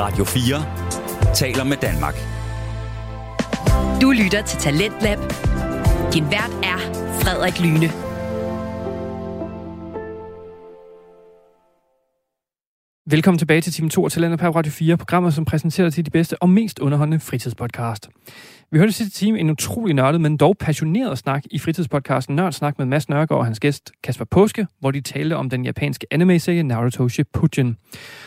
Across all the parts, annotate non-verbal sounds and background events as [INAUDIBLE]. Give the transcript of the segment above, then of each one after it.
Radio 4 taler med Danmark. Du lytter til Talentlab. Din vært er Frederik Lyne. Velkommen tilbage til time 2 af Talenter på Radio 4, programmet, som præsenterer til de bedste og mest underholdende fritidspodcast. Vi hørte sidste time en utrolig nørdet, men dog passioneret snak i fritidspodcasten Nørd Snak med Mads Nørgaard og hans gæst Kasper Påske, hvor de talte om den japanske anime-serie Naruto Shippuden.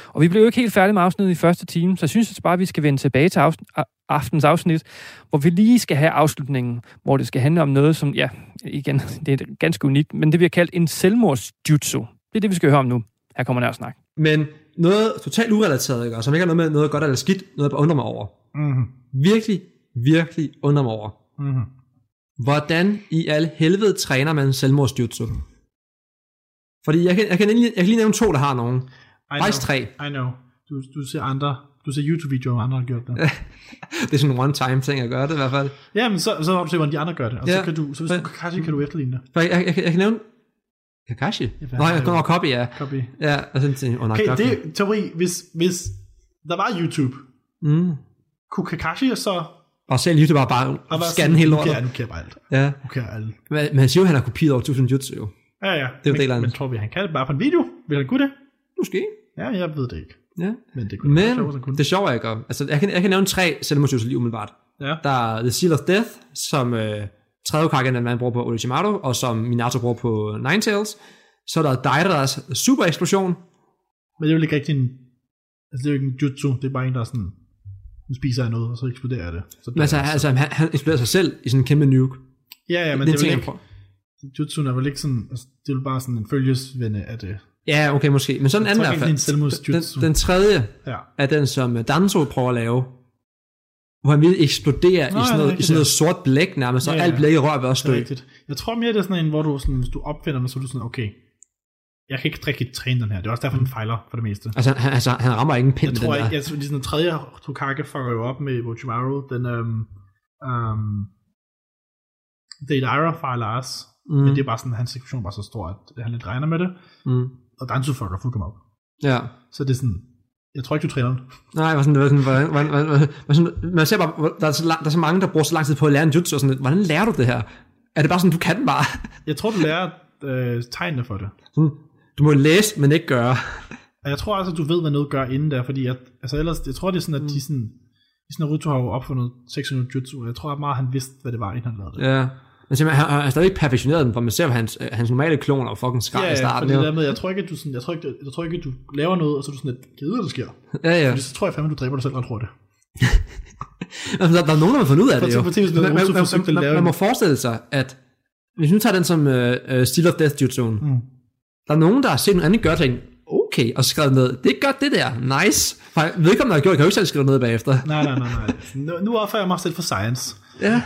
Og vi blev jo ikke helt færdige med afsnittet i første time, så jeg synes at bare, at vi skal vende tilbage til afsn- aftens afsnit, hvor vi lige skal have afslutningen, hvor det skal handle om noget, som, ja, igen, [LAUGHS] det er ganske unikt, men det bliver kaldt en selvmordsjutsu. Det er det, vi skal høre om nu. Her kommer Nørd Snak. Men noget totalt urelateret, ikke? Og som ikke har noget med noget godt eller skidt, noget jeg undrer mig over. Mm-hmm. Virkelig, virkelig undrer mig over. Mm-hmm. Hvordan i al helvede træner man selvmordsjutsu? Fordi jeg kan, jeg, kan lige, jeg kan lige nævne to, der har nogen. Faktisk tre. I know. Du, du ser andre, du ser YouTube-videoer, hvor andre har gjort det. [LAUGHS] Det er sådan en one-time ting at gøre det i hvert fald. ja, men så, så har du set, hvordan de andre gør det. Og Ja. så kan du, så hvis du Kakashi, kan du efterligne det. For jeg, jeg, jeg, jeg kan nævne... Kakashi? Nå, jeg går nok copy, ja. Copy. Ja, og sådan tænkte oh, nej, Okay, copy. det er teori. Hvis, hvis der var YouTube, Mm. kunne Kakashi så... Og selv YouTube bare, bare Og være scanne hele lortet. nu kan jeg bare alt. Ja. Nu kan jeg alt. Men, men han siger jo, han har kopieret over 1000 jutsu jo. Ja, ja. jo men, det eller andet. men tror vi, han kan det bare på en video? Vil han kunne det? Måske. Ja, jeg ved det ikke. Ja. Men det kunne være Men sjovt, han kunne. det sjove er, ikke? Altså, jeg kan, jeg kan nævne tre selvmordsjutsu lige umiddelbart. Ja. Der er The Seal of Death, som øh, tredje Kagen man bruger på Orochimaru, og som Minato bruger på Ninetales. Så er der Daidas super eksplosion. Men det er jo ikke rigtig en... Altså, det er jo ikke en jutsu. Det er bare en, der er sådan... Nu spiser jeg noget, og så eksploderer det. Så Men altså, altså han, han eksploderer sig selv i sådan en kæmpe nuke. Ja, ja, men det det, er vel ikke... Jutsu er vel ikke sådan... Altså, det er vel bare sådan en følgesvende af det. Ja, okay, måske. Men sådan en anden i hvert er fald. Den, den tredje Ja. er den, som Danzo prøver at lave. Hvor han vil eksplodere Nå, i, sådan noget, i sådan noget sort blæk nærmest, og Ja, ja. alt blæk i rør vil også rigtigt. Jeg tror mere, det er sådan en, hvor du, sådan, hvis du opfinder den, så er du sådan, okay, jeg kan ikke rigtig træne den her. Det er også derfor, den fejler for det meste. Altså, han, altså, han rammer ikke en pind Jeg tror den der. jeg tror, lige sådan den tredje Tokage fucker jo op med Orochimaru. Den, øhm, øhm, Deidara fejler også. Mm. Men det er bare sådan, hans eksplosion bare så stor, at han lidt regner med det. Mm. Og Danzo fucker fuldkommen op. Ja. Så det er sådan, jeg tror ikke, du træner den. Nej, var sådan, var sådan, hvordan, hvordan, hvordan, hvordan, sådan, man ser bare, der er, så lang, der er så mange, der bruger så lang tid på at lære en jutsu, og sådan, hvordan lærer du det her? Er det bare sådan, du kan den bare? [LAUGHS] Jeg tror, du lærer øh, tegnene for det. Sådan, du må læse, men ikke gøre. Og jeg tror også, at du ved, hvad noget gør inden der, fordi at, altså ellers, jeg tror, det er sådan, at de sådan, de sådan, Naruto har jo opfundet 600 jutsu, og jeg tror at meget, han vidste, hvad det var, inden han lavede det. Ja. Men simpelthen, han, han har stadig ikke perfektioneret den, for man ser, hans, øh, hans normale kloner og fucking skrald i starten. fordi jo. det der med, jeg tror ikke, at du, sådan, jeg tror ikke, jeg tror ikke, at du laver noget, og så er du sådan, at gider det sker. Ja, ja. Fordi så tror jeg fandme, du dræber dig selv ret hurtigt. [LAUGHS] Altså, der, der er nogen, der har fundet ud af For det jo. eksempel, hvis Man, man, man, man, lave man må en- forestille sig, at hvis nu tager den som uh, uh, Steel of Death Jutsu'en, Mm. der er nogen, der har set noget andet gøre ting, okay, og skrevet ned, det er godt det der, nice. For vedkommende har gjort, kan jo ikke selv skrive noget bagefter. Nej, nej, nej, nej. Nu, nu opfører jeg mig selv for science. Ja.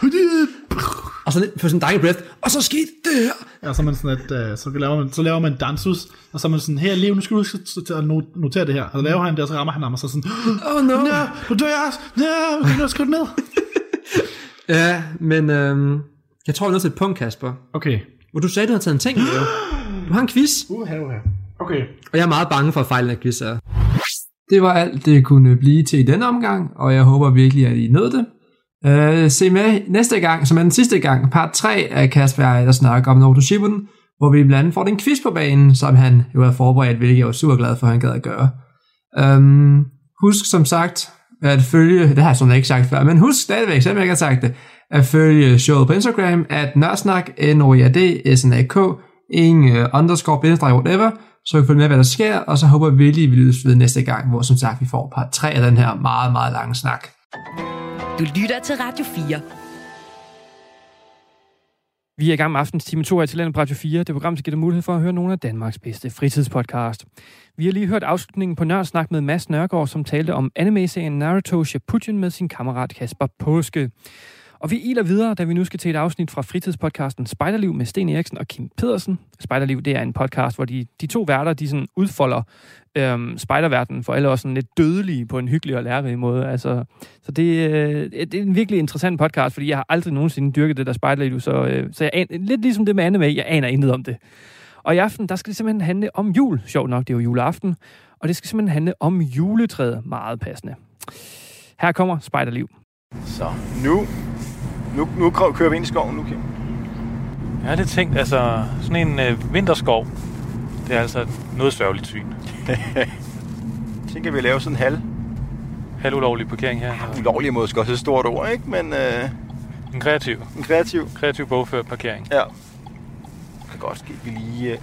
Og så på sådan en breath, og så skete det her. Ja, så, er man sådan at, uh, så, laver man, så laver man dansus, og så er man sådan, her Leo, nu skal du huske at- at no- notere det her. Og så laver han det, og så rammer han ham, og så sådan, Oh no. Nå, nu dør jeg også. Okay, nu har skrevet ned. [LAUGHS] Ja, men øhm, jeg tror, vi er nødt til et punkt, Kasper. Okay. Hvor du sagde, du har taget en ting med. Du har en quiz, Uha, uha. Okay. og jeg er meget bange for at fejle den quiz her. Det var alt, det kunne blive til i denne omgang, og jeg håber virkelig, at I nød det. Uh, se med næste gang, som er den sidste gang, part 3 af Kasper og jeg, der snakker om Naruto Shippuden, hvor vi blandt andet får den quiz på banen, som han jo har forberedt, hvilket jeg var super glad for, at han gad at gøre. Um, husk som sagt at følge, det har jeg sådan ikke sagt før, men husk stadigvæk, selvom jeg ikke har sagt det, at følge showet på Instagram, at nørsnak, n o r d s n a k ingen uh, underscore, bindestreg, whatever, så vi kan følge med, hvad der sker, og så håber vi virkelig, at vi lyttes ved næste gang, hvor som sagt vi får part 3 af den her meget, meget lange snak. Du lytter til Radio 4. Vi er i gang med aftens time 2 af Talent på Radio 4. Det program, der giver dig mulighed for at høre nogle af Danmarks bedste fritidspodcast. Vi har lige hørt afslutningen på Nørd Snak med Mads Nørgaard, som talte om anime-serien Naruto Shippuden med sin kammerat Kasper Påske. Og vi iler videre, da vi nu skal til et afsnit fra fritidspodcasten Spejderliv med Sten Eriksen og Kim Pedersen. Spejderliv, det er en podcast, hvor de, de to værter, de sådan udfolder øhm, spejderverdenen for alle os sådan lidt dødelige på en hyggelig og lærerig måde. Altså, så det, øh, det er en virkelig interessant podcast, fordi jeg har aldrig nogensinde dyrket det der spejderliv, så, øh, så jeg aner, lidt ligesom det med anime, jeg aner intet om det. Og i aften, der skal det simpelthen handle om jul. Sjovt nok, det er jo juleaften. Og det skal simpelthen handle om juletræet meget passende. Her kommer Spejderliv. Så nu, nu, nu kører vi ind i skoven nu, Kim. Jeg har lidt tænkt, altså sådan en øh, vinterskov, det er altså noget sørgeligt syn. [LAUGHS] Tænker, vi laver sådan en halv, Halvulovlig parkering her. ulovlig er måske også et stort ord, ikke? Men øh, En kreativ, en kreativ. kreativ bogført parkering. Ja. Det kan godt ske, vi lige... Øh...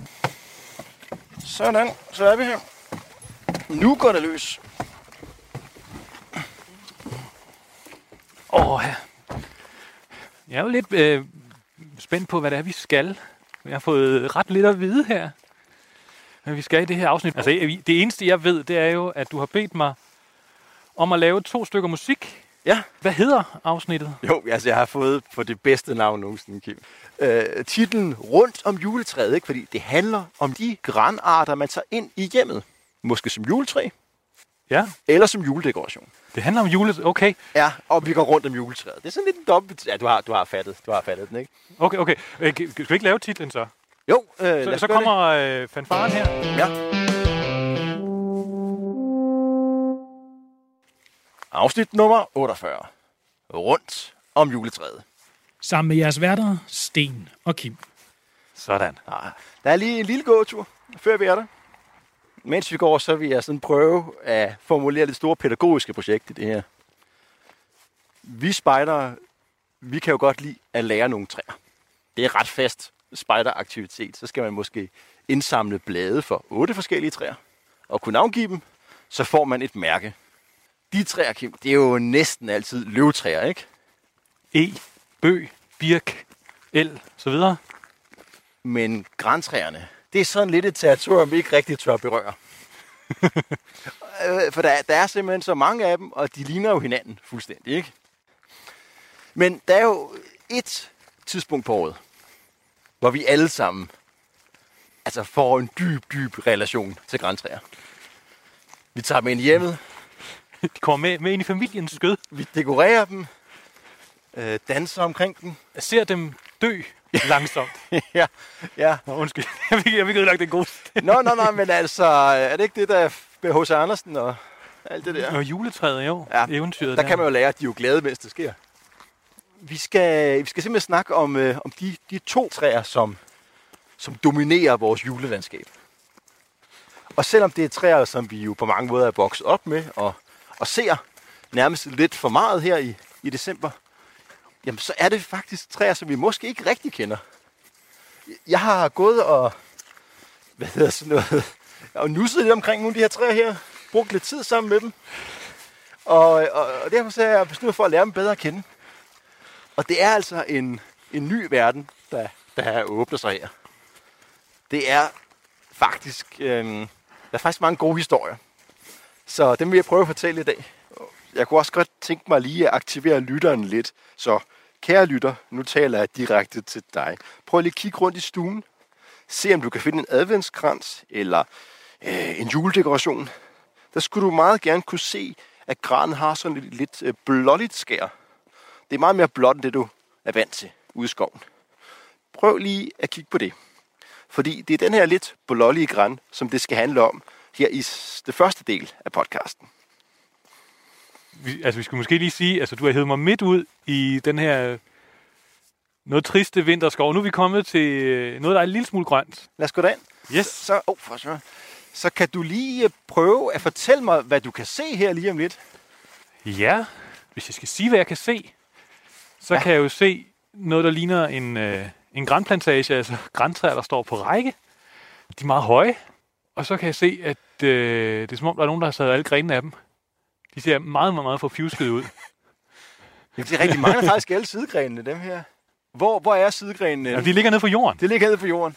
Sådan, så er vi her. Nu går det løs. Åh. Jeg er jo lidt øh, spændt på, hvad det er, vi skal. Jeg har fået ret lidt at vide her, hvad vi skal i det her afsnit. Altså, det eneste, jeg ved, det er jo, at du har bedt mig om at lave to stykker musik. Ja. Hvad hedder afsnittet? Jo, altså jeg har fået på det bedste navn nogensinde, Kim. Øh, titlen Rundt om juletræet, ikke? fordi det handler om de granarter, man tager ind i hjemmet. Måske som juletræ, Ja, eller som juledekoration. det handler om julet. Okay, Ja, og vi går rundt om juletræet. Det er sådan lidt en dobbelt... Ja, du har, du har fattet. Du har fattet den, ikke? okay, okay. Øh, kan- Skal vi ikke lave titlen så? Jo, øh, lad Så, os så kommer øh, fanfaren her. Ja. Afsnit nummer 48. Rundt om juletræet. Sammen med jeres værter, Sten og Kim. Sådan. Ah, Der er lige en lille gåtur, før vi er der. Mens vi går, så vil jeg sådan prøve at formulere det store pædagogiske projekt i det her. Vi spejdere, vi kan jo godt lide at lære nogle træer. Det er ret fast spejderaktivitet. Så skal man måske indsamle blade for otte forskellige træer. Og kunne navngive dem, så får man et mærke. De træer, Kim, det er jo næsten altid løvtræer, ikke? E, bøg, birk, el, så videre. Men græntræerne, det er sådan lidt et territorium, vi ikke rigtig tør berøre. [LAUGHS] Øh, For der, der er simpelthen så mange af dem, og de ligner jo hinanden fuldstændig, ikke? Men der er jo et tidspunkt på året, hvor vi alle sammen altså får en dyb, dyb relation til græntræer. Vi tager dem ind i hjemmet, De kommer med, med ind i familiens skød. vi dekorerer dem, øh, danser omkring dem. Jeg ser dem dø [LAUGHS] langsomt. [LAUGHS] ja, ja. Nå, undskyld. [LAUGHS] Jeg fik, jeg fik ødelagt den gode stemning. Nå, nå, nå, men altså, er det ikke det, der er med H.C. Andersen og alt det der? Og juletræet, jo. Ja, Eventyret Der kan man jo lære, at de er jo glade, mens det sker. Vi skal, vi skal simpelthen snakke om, øh, om de, de to træer, som, som dominerer vores julelandskab. Og selvom det er træer, som vi jo på mange måder er vokset op med, og, og ser nærmest lidt for meget her i, i december, jamen så er det faktisk træer, som vi måske ikke rigtig kender. Jeg har gået og, hvad hedder sådan noget, og nusset lidt omkring nogle af de her træer her, brugt lidt tid sammen med dem, og, og, og derfor så er jeg besluttet for at lære dem bedre at kende. Og det er altså en, en ny verden, der, der åbner sig her. Det er faktisk, øh, der er faktisk mange gode historier. Så dem vil jeg prøve at fortælle i dag. Jeg kunne også godt tænke mig lige at aktivere lytteren lidt. Så kære lytter, nu taler jeg direkte til dig. Prøv lige at kigge rundt i stuen. Se om du kan finde en adventskrans eller øh, en juledekoration. Der skulle du meget gerne kunne se, at granen har sådan lidt, lidt øh, blåligt skær. Det er meget mere blåt, end det du er vant til ude i skoven. Prøv lige at kigge på det. Fordi det er den her lidt blålige græn, som det skal handle om her i det første del af podcasten. Vi, altså, vi skulle måske lige sige, altså, du har hævet mig midt ud i den her noget triste vinterskov. Nu er vi kommet til øh, noget, der er en lille smule grønt. Lad os gå derind. Yes. Så, oh, for søren. så kan du lige øh, prøve at fortælle mig, hvad du kan se her lige om lidt. Ja, hvis jeg skal sige, hvad jeg kan se, så Ja. kan jeg jo se noget, der ligner en, øh, en grænplantage, altså græntræer, der står på række. De er meget høje. Og så kan jeg se, at øh, det er som om, der er nogen, der har taget alle grenene af dem. De ser meget, meget, meget forfjusket ud. [LAUGHS] Det er rigtig mange, faktisk alle sidegrenene, dem her. Hvor, hvor er sidegrenene? Ja, de ligger nede på jorden. Det ligger nede på jorden.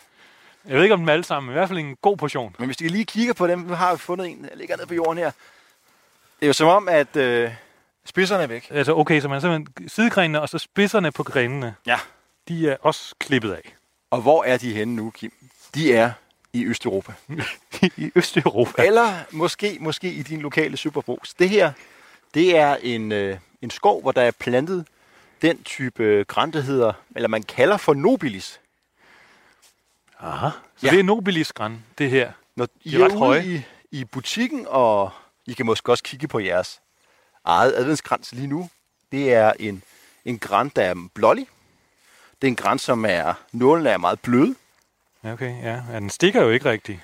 Jeg ved ikke om dem alle sammen, men i hvert fald en god portion. Men hvis du lige kigger på dem, nu har vi fundet en, der ligger nede på jorden her. Det er jo som om, at øh, spidserne er væk. Altså okay, så man har simpelthen sidegrenene og så spidserne på grenene. Ja. De er også klippet af. Og hvor er de henne nu, Kim? De er i Østeuropa. [LAUGHS] I Østeuropa. Eller måske, måske i din lokale superbrugs. Det her, det er en, øh, en skov, hvor der er plantet den type øh, græn, der hedder, eller man kalder for nobilis. Aha. Så Ja. det er Nobilis-græn, det her. Når I er ret høje. i, i butikken, og I kan måske også kigge på jeres eget adventskrans lige nu. Det er en, en græn, der er blålig. Det er en græn, som er, nålen er meget bløde. Ja, Okay, ja. ja den stikker jo ikke rigtigt.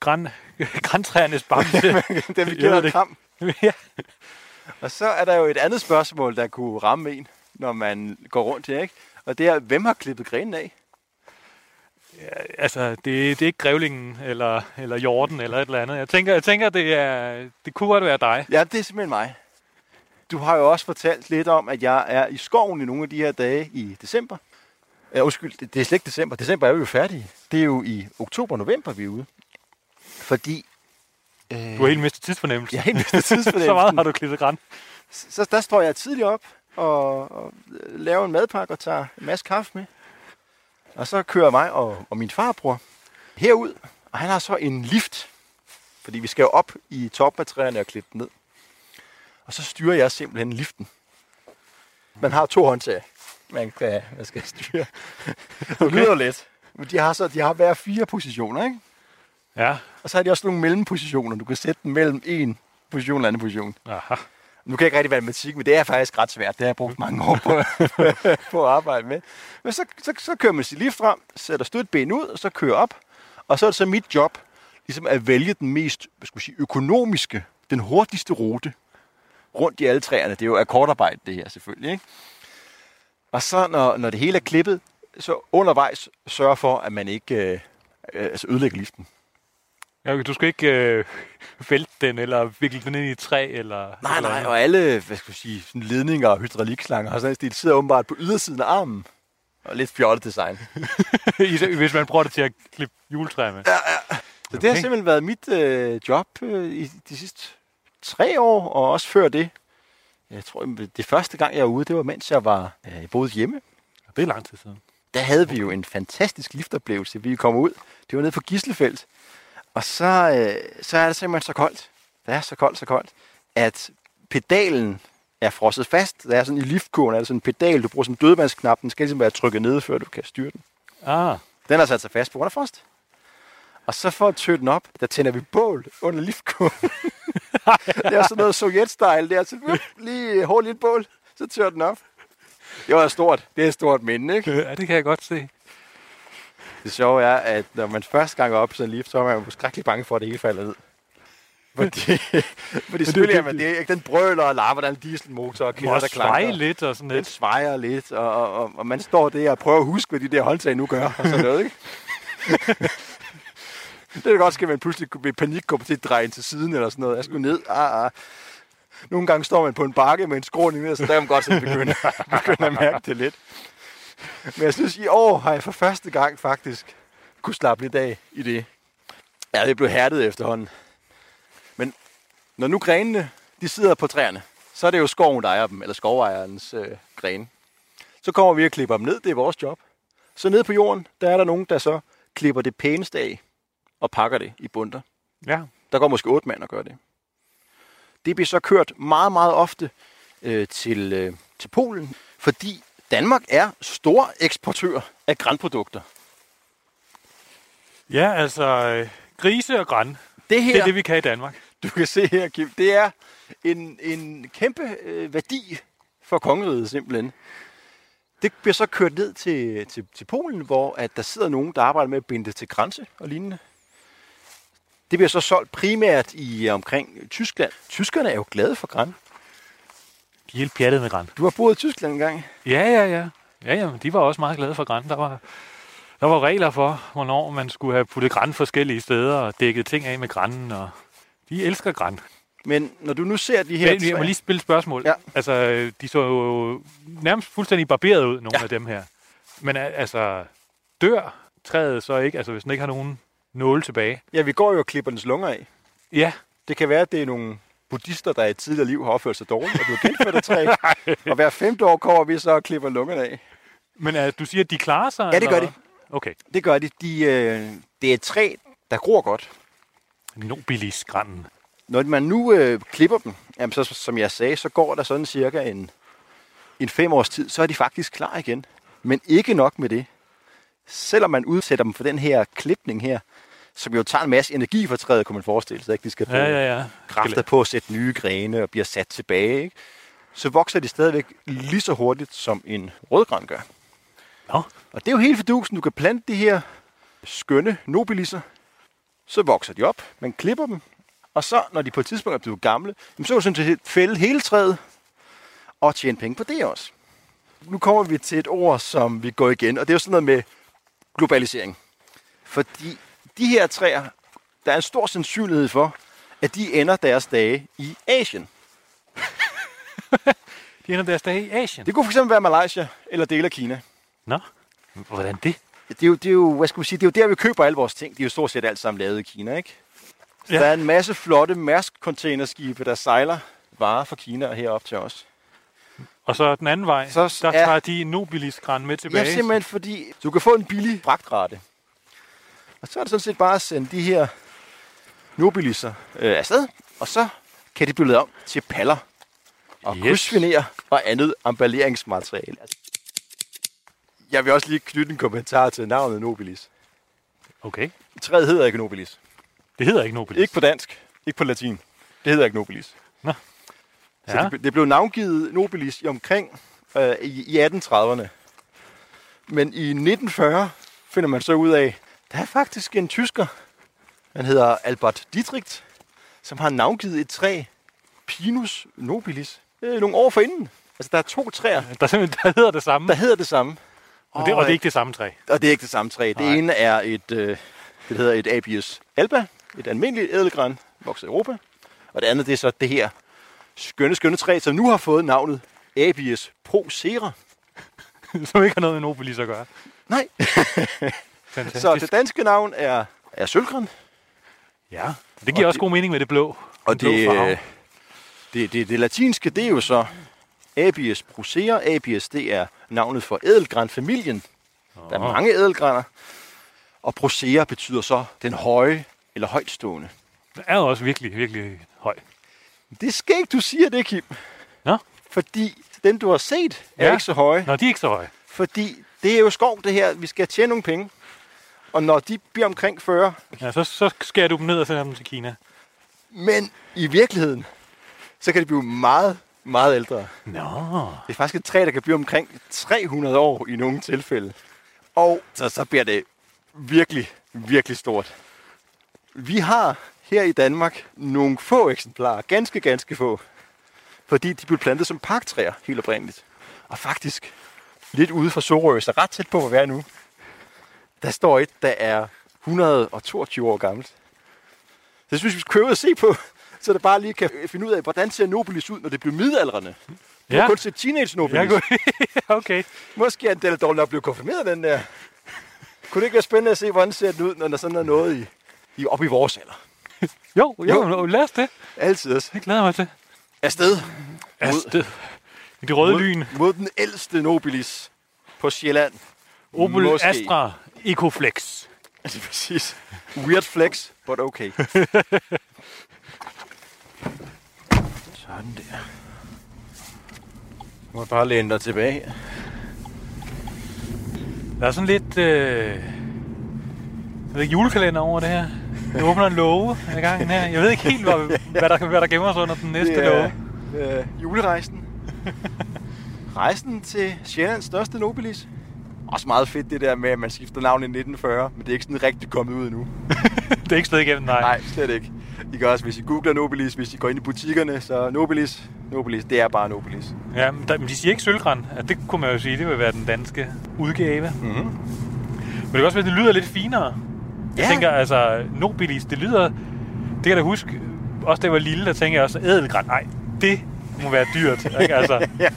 Græn, [LAUGHS] græntræernes bamse. [LAUGHS] Den vi kender det. kram. [LAUGHS] ja. Og så er der jo et andet spørgsmål, der kunne ramme en, når man går rundt her, ikke? Og det er, hvem har klippet grenen af? Altså, det, det er ikke grævlingen eller, eller jorden eller et eller andet. Jeg tænker, jeg tænker det, er, det kunne godt være dig. Ja, det er simpelthen mig. Du har jo også fortalt lidt om, at jeg er i skoven i nogle af de her dage i december. Ja, undskyld, det, det er slet ikke december. December er vi jo færdige. Det er jo i oktober-november, vi er ude. Fordi... Øh, Du har helt mistet tidsfornemmelse. Jeg har helt mistet tidsfornemmelsen. [LAUGHS] Så meget har du klippet græn. Så der står jeg tidligt op og, og laver en madpakke og tager en masse kaffe med. Og så kører mig og, og min farbror herud, og han har så en lift, fordi vi skal jo op i toppen af træerne og klippe den ned. Og så styrer jeg simpelthen liften. Man har to håndtag, man kan, man skal styre. [LAUGHS] Det lyder let. Men de har, så, de har hver fire positioner, ikke? Ja. Og så har de også nogle mellempositioner. Du kan sætte dem mellem en position og en anden position. Aha. Nu kan jeg ikke rigtig være matematik, men det er faktisk ret svært. Det har jeg brugt mange år på, [LAUGHS] på at arbejde med. Men så, så, så kører man sit liv frem, sætter støtben ud, og så kører op. Og så er det så mit job ligesom at vælge den mest hvad skal man sige, økonomiske, den hurtigste rute rundt i alle træerne. Det er jo akkordarbejde, det her selvfølgelig. Ikke? Og så når, når det hele er klippet, så undervejs sørge for, at man ikke øh, øh, altså ødelægger liften. Ja, du skal ikke øh, [LAUGHS] vælte den, eller vikle den ind i et træ, eller... Nej, nej, og alle hvad skal jeg sige, sådan ledninger og hydraulikslanger har sådan en sidder åbenbart på ydersiden af armen. Og lidt fjollet design. [LAUGHS] Hvis man prøver det til at klippe juletræ med. Så det har Okay. simpelthen været mit øh, job øh, i de sidste tre år, og også før det. Jeg tror, det første gang, jeg var ude, det var mens jeg var øh, boede hjemme. Det er lang tid siden. Der havde vi jo en fantastisk liftoplevelse. Vi kom ud, det var nede på Gislefeldt. Og så, øh, så er det simpelthen så koldt. Det er så koldt, så koldt, at pedalen er frosset fast. Der er sådan i liftkurven, er der sådan en pedal, du bruger som dødmandsknap. Den skal ligesom være trykket ned, før du kan styre den. Ah, Den har sat sig fast på grund af frost. Og så for at tø den op, der tænder vi bål under liftkurven. [LAUGHS] [LAUGHS] det er sådan noget sovjet-style der. Så vup, lige hold lidt bål, så tør den op. Det var stort. Det er et stort minde, ikke? ja, det kan jeg godt se. Det sjove er, at når man første gang er på sådan en lift, så er man skrækkelig bange for, at det hele falder ned. Fordi, [LAUGHS] fordi selvfølgelig er man det, ikke? Den brøler og larmer, der er en dieselmotor og Må kender, der klanker. lidt og sådan Den lidt. svejer lidt, og, og, og, og, man står der og prøver at huske, hvad de der håndtag nu gør, og sådan noget, ikke? [LAUGHS] det kan godt ske, at man pludselig ved panik kommer til at dreje ind til siden eller sådan noget. Jeg skulle ned. Ah, ah. Nogle gange står man på en bakke med en skråning ned, så der kan man godt sådan begynde, [LAUGHS] begynde at mærke det lidt. Men jeg synes, i år har jeg for første gang faktisk kunne slappe lidt af i det. Ja, det blev hærdet efterhånden. Men når nu grenene, de sidder på træerne, så er det jo skoven, der ejer dem, eller skovejerens øh, grene. Så kommer vi og klipper dem ned, det er vores job. Så ned på jorden, der er der nogen, der så klipper det pæneste af og pakker det i bunter. Ja. Der går måske otte mand og gør det. Det bliver så kørt meget, meget ofte øh, til, øh, til Polen, fordi Danmark er stor eksportør af grænprodukter. Ja, altså øh, grise og græn. Det her, Det er det, vi kan i Danmark. du kan se her, Kim, det er en, en kæmpe øh, værdi for kongeriget simpelthen. Det bliver så kørt ned til, til, til Polen, hvor at der sidder nogen, der arbejder med at binde det til grænse og lignende. Det bliver så solgt primært i øh, omkring Tyskland. Tyskerne er jo glade for græn. De er helt pjattet med græn. Du har boet i Tyskland engang. Ja, ja, ja. Ja, ja, de var også meget glade for græn. Der var, der var regler for, hvornår man skulle have puttet græn forskellige steder og dækket ting af med grænnen. Og de elsker græn. Men når du nu ser de her Men jeg må lige spille spørgsmål. Ja. Altså, de så jo nærmest fuldstændig barberet ud, nogle Ja. ja. af dem her. Men øh, altså, dør træet så ikke, altså hvis den ikke har nogen nåle tilbage? Ja, vi går jo og klipper dens lunger af. Ja, Det kan være, at det er nogle buddhister, der i et tidligere liv har opført sig dårligt, og du har genført et træ. [LAUGHS] og hver femte år kommer vi så og klipper lungerne af. men uh, du siger, at de klarer sig? Ja, det gør eller? de. Okay. Det gør de. de øh, det er et træ, der gror godt. Nobilis grænnen. Når man nu øh, klipper dem, jamen så, som jeg sagde, så går der sådan cirka en, en fem års tid, så er de faktisk klar igen. Men ikke nok med det. selvom man udsætter dem for den her klipning her, som jo tager en masse energi fra træet, kunne man forestille sig. Ikke? De skal få Ja, ja, ja. kræfter på at sætte nye grene og bliver sat tilbage. Ikke? Så vokser de stadigvæk lige så hurtigt, som en rødgran gør. Nå. Og det er jo helt fordusen. Du kan plante de her skønne nobilisser. Så vokser de op. Man klipper dem. Og så, når de på et tidspunkt er blevet gamle, så er du sådan set fælde hele træet og tjene penge på det også. Nu kommer vi til et ord, som vi går igen, og det er jo sådan noget med globalisering. Fordi de her træer, der er en stor sandsynlighed for, at de ender deres dage i Asien. [LAUGHS] De ender deres dage i Asien. Det kunne fx være Malaysia eller dele af Kina. Nå, hvordan det? Det er, jo, det, er jo, hvad skal man sige, det er jo der, vi køber alle vores ting. De er jo stort set alt sammen lavet i Kina, ikke? Så Ja. der er en masse flotte Mærsk-containerskibe, der sejler varer fra Kina og herop til os. Og så den anden vej, Så der er- tager de Nobilis-gran med tilbage. Ja, simpelthen fordi du kan få en billig fragtrate. Og så er det sådan set bare at sende de her nobilisser øh, afsted, og så kan de blive lavet om til paller og Yes. krydsfiner og andet emballeringsmateriale. Jeg vil også lige knytte en kommentar til navnet Nobilis. Okay. Træet hedder ikke Nobilis. Det hedder ikke Nobilis. Ikke på dansk, ikke på latin. Det hedder ikke Nobilis. Nå. Så Ja. det, det blev navngivet Nobilis i omkring øh, i, i 1830'erne. Men i 1940 finder man så ud af, der er faktisk en tysker, han hedder Albert Dietrich, som har navngivet et træ, Pinus nobilis, øh, nogle år forinden. Altså, der er to træer, Der, er der hedder det samme, der hedder det samme. og, det, og det er ikke det samme træ. Og det er ikke det samme træ. Det Nej. ene er et, øh, det hedder et Abies alba, et almindeligt ædelgran, vokset i Europa. Og det andet, det er så det her skønne, skønne træ, som nu har fået navnet Abies procera. [LAUGHS] som ikke har noget med Nobilis at gøre. Nej, [LAUGHS] Fantastisk. så det danske navn er, er sølvgran. Ja, det giver Og også det- god mening med det blå. Og Den blå det, øh, det, det, det latinske, det er jo så Abies procera. Abies, det er navnet for ædelgranfamilien. Der er mange ædelgraner. Og procera betyder så den høje eller højtstående. Det er jo også virkelig, virkelig høj. Det skal ikke, du siger det, Kim. Nå. Fordi dem, du har set, er Ja. ikke så høje. Nå, de er ikke så høje. Fordi det er jo skov, det her. Vi skal tjene nogle penge. Og når de bliver omkring 40, Ja, så, så skærer du dem ned og sender dem til Kina. men i virkeligheden, så kan de blive meget, meget ældre. Nå. Det er faktisk et træ, der kan blive omkring 300 år i nogle tilfælde. Og så, så bliver det virkelig, virkelig stort. Vi har her i Danmark nogle få eksemplarer, ganske, ganske få, fordi de blev plantet som parktræer helt oprindeligt. Og faktisk lidt ude for Sorø, så ret tæt på, hvor vi er nu, der står et, der er 122 år gammelt. Det synes vi, skal købe og se på, [LAUGHS] så det bare lige kan finde ud af, hvordan ser Nobilis ud, når det bliver midaldrende. Du Ja, har kun set teenage Nobilis. jeg kunne... [LAUGHS] okay. Måske er en del at blive konfirmeret, den der. Kunne det ikke være spændende at se, hvordan ser den ud, når der sådan er noget i, i op i vores alder? [LAUGHS] Jo, jo, jo. lad os det. Altid også. Det glæder jeg mig til. Afsted Afsted. I det røde mod, lyn. mod den ældste Nobilis på Sjælland. Opel Måske. Astra Ecoflex. [LAUGHS] Det er præcis. Weird flex, but okay. [LAUGHS] Sådan der. Du må bare læne dig tilbage. Der er sådan lidt... Øh... Jeg ved ikke, julekalender over det her. Jeg åbner en låge i gangen her. Jeg ved ikke helt, hvad, hvad, der, hvad der gemmer sig under den næste Det låge. er øh, julerejsen. Rejsen til Sjællands største Nobilis. Også meget fedt det der med, at man skifter navn i 1940, men det er ikke sådan rigtig kommet ud endnu. [LAUGHS] Det er ikke slået igennem, nej. Nej, slet ikke. I kan også, hvis I googler Nobilis, hvis I går ind i butikkerne, så Nobilis, Nobilis, det er bare Nobilis. Ja, men, der, men de siger ikke sølvgran. Ja, det kunne man jo sige, det vil være den danske udgave. Mhm. Men det kan også være, at det lyder lidt finere. Jeg Ja. tænker, altså, Nobilis, det lyder... Det kan jeg da huske, også da jeg var lille, der tænker jeg også, ædelgran, nej, det må være dyrt. Ikke? Altså, [LAUGHS] Ja,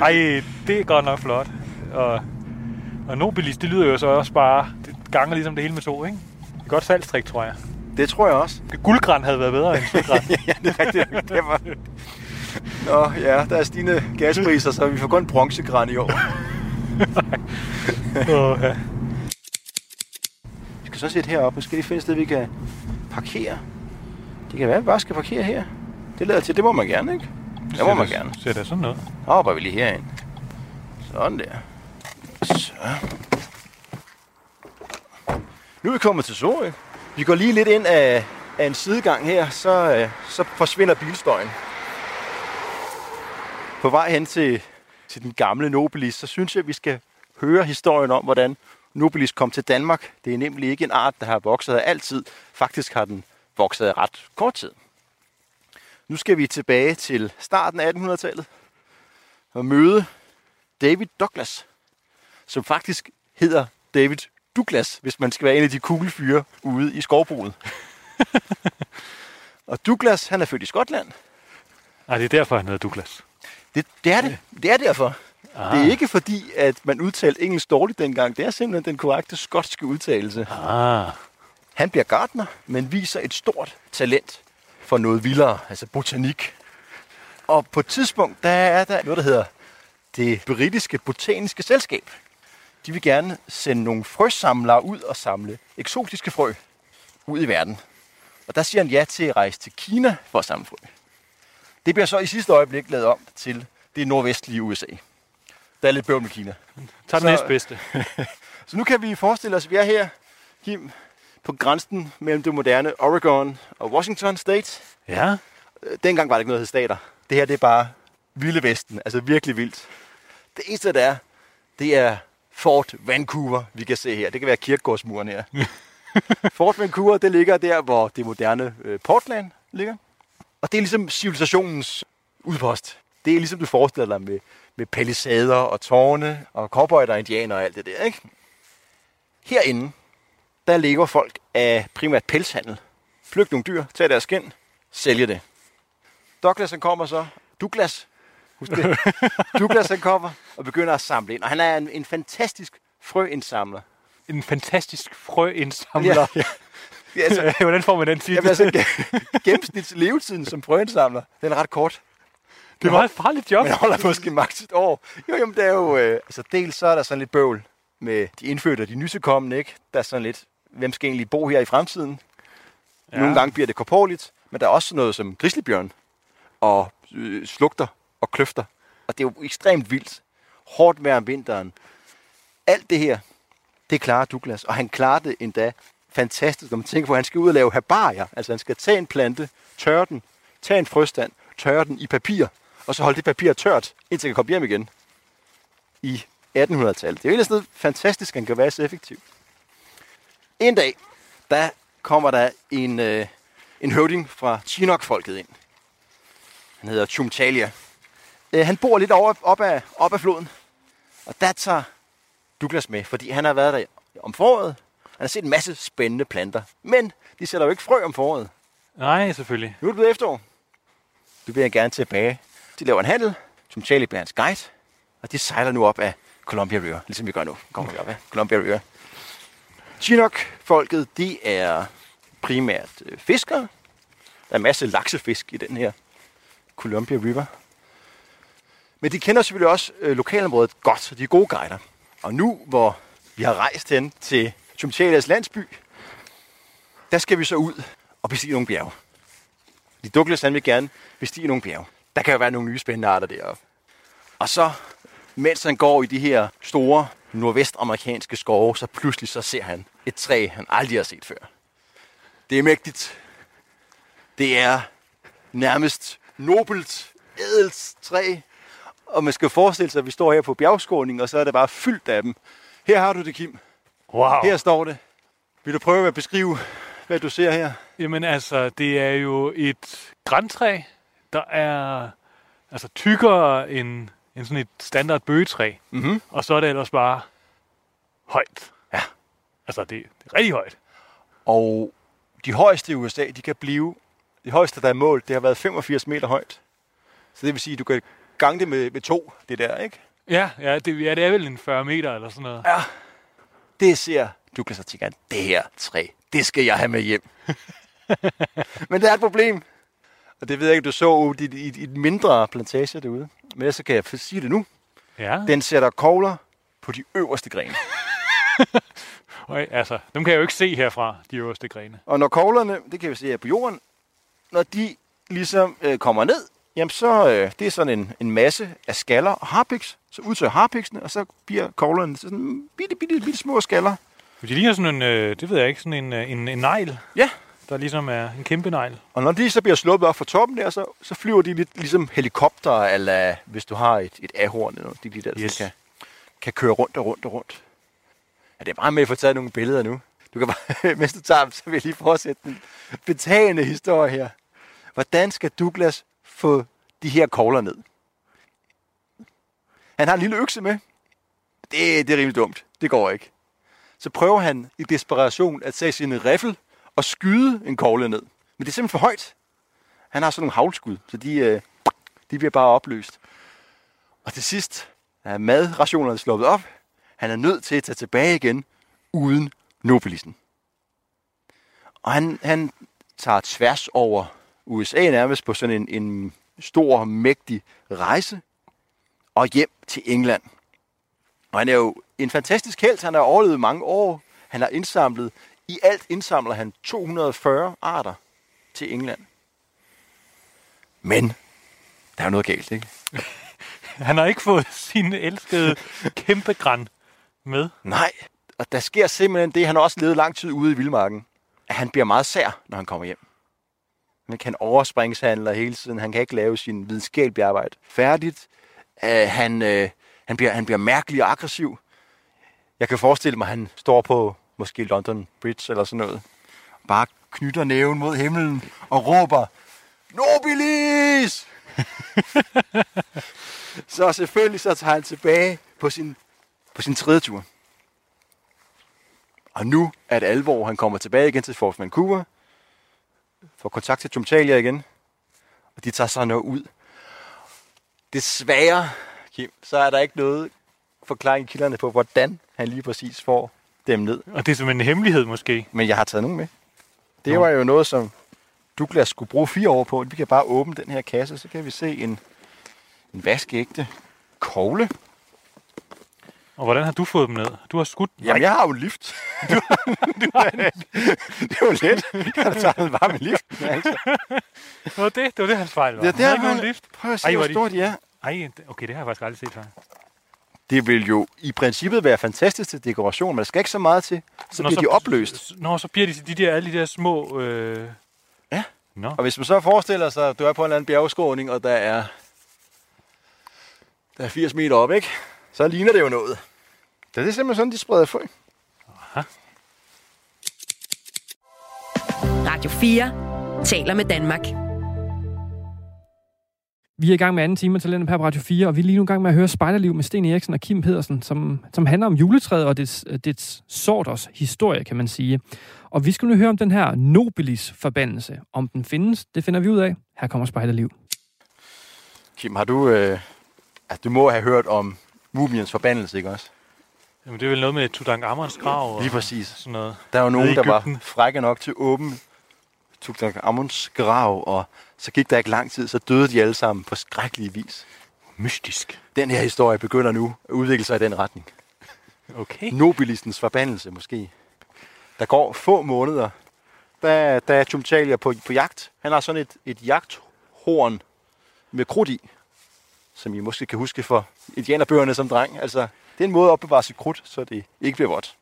ej, det er godt nok flot. Og, og Nobilis, det lyder jo så også bare, det ganger ligesom det hele med to, ikke? Det er godt salgstrik, tror jeg. Det tror jeg også. Guldgran havde været bedre end sølvgran. [LAUGHS] ja, det er rigtigt. Det var... Nå, ja, der er stigende gaspriser, så vi får kun bronzegran i år. [LAUGHS] Ja. Vi skal så sætte heroppe. Skal lige finde et sted, vi kan parkere. Det kan være, at vi bare skal parkere her. Det lader til. Det må man gerne, ikke? Det må man gerne. Ser der sådan noget? Hopper vi lige herind. Sådan der. Så. Nu er vi kommet til Sorø. Vi går lige lidt ind af, af en sidegang her, så, øh, så forsvinder bilstøjen. På vej hen til, til den gamle Nobilis, så synes jeg, at vi skal høre historien om, hvordan Nobilis kom til Danmark. Det er nemlig ikke en art, der har vokset af altid. Faktisk har den vokset af ret kort tid. Nu skal vi tilbage til starten af 1800-tallet og møde David Douglas, som faktisk hedder David Douglas, hvis man skal være en af de kuglefyre ude i skovbruget. [LAUGHS] og Douglas, han er født i Skotland. Nej, det er derfor, han hedder Douglas. Det, det er det. Det er derfor. Ah. Det er ikke fordi, at man udtalte engelsk dårligt dengang. Det er simpelthen den korrekte skotske udtalelse. Ah. Han bliver gartner, men viser et stort talent for noget vildere, altså botanik. Og på et tidspunkt, der er der noget, der hedder det britiske botaniske selskab. De vil gerne sende nogle frøsamlere ud og samle eksotiske frø ud i verden. Og der siger han ja til at rejse til Kina for at samle frø. Det bliver så i sidste øjeblik lavet om til det nordvestlige USA. Der er lidt bøvl med Kina. Tag den næstbedste. [LAUGHS] Så nu kan vi forestille os, at vi er her, Kim, på grænsen mellem det moderne Oregon og Washington State. Ja. Øh, Dengang var det ikke noget, der hed stater. Det her, det er bare vilde vesten. Altså virkelig vildt. Det eneste, der er, det er Fort Vancouver, vi kan se her. Det kan være kirkegårdsmuren her. [LAUGHS] Fort Vancouver, det ligger der, hvor det moderne øh, Portland ligger. Og det er ligesom civilisationens udpost. Det er ligesom du forestiller dig med, med palisader og tårne og cowboy og indianer og alt det der, ikke? Herinde, der lever folk af primært pelshandel. Flygt nogle dyr, tag deres skin, sælge det. Douglas han kommer så. Douglas. Husk det. Douglas han kommer og begynder at samle ind. Og han er en, en fantastisk frøindsamler. En fantastisk frøindsamler. Ja, [LAUGHS] ja, altså, Hvordan får man den titel? jamen, altså, ge- gennemsnitslevetiden som frøindsamler, den er ret kort. det er meget farligt job. Men holder måske maks et år. Jo, jamen, det er jo... Øh, altså, dels så er der sådan lidt bøvl med de indfødte og de nysekommende, ikke? Der er sådan lidt, hvem skal egentlig bo her i fremtiden? Ja. Nogle gange bliver det korporligt, men der er også noget som grizzlybjørn og øh, slugter og kløfter. Og det er jo ekstremt vildt. Hårdt vejr om vinteren. Alt det her, det klarer Douglas, og han klarer det endda fantastisk, når man tænker på, at han skal ud og lave herbarier. Altså han skal tage en plante, tørre den, tage en frøstand, tørre den i papir, og så holde det papir tørt, indtil han kan komme hjem igen i 1800-tallet. Det er jo egentlig sådan noget fantastisk, at han kan være så effektiv. En dag, der kommer der en, øh, en høvding fra Chinook-folket ind. Han hedder Chumtalia. Øh, han bor lidt over, op, ad, op ad floden, og der tager Douglas med, fordi han har været der om foråret. Han har set en masse spændende planter, men de sætter jo ikke frø om foråret. Nej, selvfølgelig. Nu er det blevet efterår. Du vil jeg gerne tilbage. De laver en handel, som Charlie bliver hans guide, og de sejler nu op af Columbia River, ligesom vi gør nu. Kommer vi op af Columbia River. Chinook-folket, de er primært øh, fiskere. Der er en masse laksefisk i den her Columbia River. Men de kender selvfølgelig også øh, lokalområdet godt, så de er gode guider. Og nu, hvor vi har rejst hen til Chumchalias landsby, der skal vi så ud og bestige nogle bjerge. De Douglas han vil gerne bestige nogle bjerge. Der kan jo være nogle nye spændende arter deroppe. Og så, mens han går i de her store nordvestamerikanske skove, så pludselig så ser han et træ, han aldrig har set før. Det er mægtigt. Det er nærmest nobelt, ædelt træ. Og man skal forestille sig, at vi står her på bjergskåning, og så er det bare fyldt af dem. Her har du det, Kim. Wow. Her står det. Vil du prøve at beskrive, hvad du ser her? Jamen altså, det er jo et græntræ, der er altså tykkere end, end sådan et standard bøgetræ. Mhm. Og så er det ellers bare højt. Ja. Altså, det, det er rigtig højt. Og de højeste i USA, de kan blive, det højeste, der er målt, det har været 85 meter højt. Så det vil sige, at du kan gange det med, med to, det der, ikke? Ja, ja, det, ja, det er vel en 40 meter eller sådan noget. Ja. Det ser Douglas og tænker, det her træ, det skal jeg have med hjem. [LAUGHS] Men der er et problem. Og det ved jeg ikke, du så i, i, i et mindre plantage derude. Men så kan jeg sige det nu. Ja, Den sætter kogler på de øverste grene. [LAUGHS] og, altså, dem kan jeg jo ikke se herfra, de øverste grene. Og når koglerne, det kan vi se her på jorden, når de ligesom øh, kommer ned, jamen så øh, det er sådan en, en masse af skaller og harpiks. Så udtør harpiksene, og så bliver koglerne til sådan bitte, bitte, bitte små skaller. De ligner sådan en, øh, det ved jeg ikke, sådan en, øh, en, en negl. Ja. Der ligesom er en kæmpe negl. Og når de så bliver sluppet op fra toppen der, så, så flyver de lidt ligesom helikopter, eller hvis du har et, et ahorn, eller noget, de, de der, Yes. kan, kan køre rundt og rundt og rundt. Ja, det er meget med at få taget nogle billeder nu. Du kan bare, [LAUGHS] mens du tager dem, så vil jeg lige fortsætte den betagende historie her. Hvordan skal Douglas få de her kogler ned? Han har en lille økse med. Det, det er rimelig dumt. Det går ikke. Så prøver han i desperation at tage sin riffel og skyde en kogle ned. Men det er simpelthen for højt. Han har sådan nogle havlskud, så de, øh, de bliver bare opløst. Og til sidst er madrationerne sluppet op. Han er nødt til at tage tilbage igen uden Nobelisen. Og han, han tager tværs over USA nærmest på sådan en, en stor, mægtig rejse og hjem til England. Og han er jo en fantastisk held. Han har overlevet mange år. Han har indsamlet, i alt indsamler han 240 arter til England. Men der er noget galt, ikke? [LAUGHS] Han har ikke fået sin elskede kæmpe græn med. Nej, og der sker simpelthen det, han har også levet lang tid ude i vildmarken, at han bliver meget sær, når han kommer hjem. Han kan overspringshandler hele tiden, han kan ikke lave sin videnskabelige arbejde færdigt. Uh, han, uh, han, bliver, han bliver mærkelig og aggressiv. Jeg kan forestille mig, at han står på måske London Bridge eller sådan noget, bare knytter næven mod himlen og råber, Nobilis! [LAUGHS] så selvfølgelig så tager han tilbage på sin, på sin tredje tur. Og nu er det alvor. Han kommer tilbage igen til Fort Vancouver. Får kontakt til Tumtalia igen. Og de tager sig noget ud. Desværre, Kim, så er der ikke noget forklaring i kilderne på, hvordan han lige præcis får dem ned. Og det er simpelthen en hemmelighed måske. Men jeg har taget nogen med. Det Nå. var jo noget, som Douglas skulle bruge fire år på. Vi kan bare åbne den her kasse, så kan vi se en, en vaskeægte kogle. Og hvordan har du fået dem ned? Du har skudt Jamen, jeg har jo en lift. Du, [LAUGHS] du har en... [LAUGHS] det er jo let. Jeg har taget den bare med lift. Altså. Det var det, det var det, hans fejl var. Ja, var nogen han- lift. Prøv at se, Ej, hvor er de- er. Ej, okay, det har jeg faktisk aldrig set før. Det vil jo i princippet være fantastisk til dekoration, men der skal ikke så meget til. Så Nå, bliver de opløst. Nå, så bliver de de der, alle de der små... Øh... Ja. Nå. Og hvis man så forestiller sig, at du er på en eller anden bjergskråning, og der er, der er 80 meter op, ikke? Så ligner det jo noget. Det er simpelthen sådan, de spreder frø. Radio 4 taler med Danmark. Vi er i gang med anden time af Talentet på Radio 4, og vi er lige nu i gang med at høre Spejderliv med Sten Eriksen og Kim Pedersen, som, som handler om juletræet og dets, dets sorters historie, kan man sige. Og vi skal nu høre om den her Nobilis-forbandelse. Om den findes, det finder vi ud af. Her kommer Spejderliv. Kim, har du... Øh, altså, du må have hørt om mumiens forbandelse, ikke også? Jamen, det er vel noget med Tutankhamons grav og Lige præcis. sådan noget. Der er jo nogen, der var frække nok til åbne Tutankhamons grav, og så gik der ikke lang tid, så døde de alle sammen på skrækkelig vis. Mystisk. Den her historie begynder nu at udvikle sig i den retning. Okay. Nobilistens forbandelse måske. Der går få måneder, der, der er Tumtalia på, på jagt. Han har sådan et, et jagthorn med krudt i, som I måske kan huske for indianerbøgerne som dreng. Altså, det er en måde at opbevare sit krudt, så det ikke bliver vådt.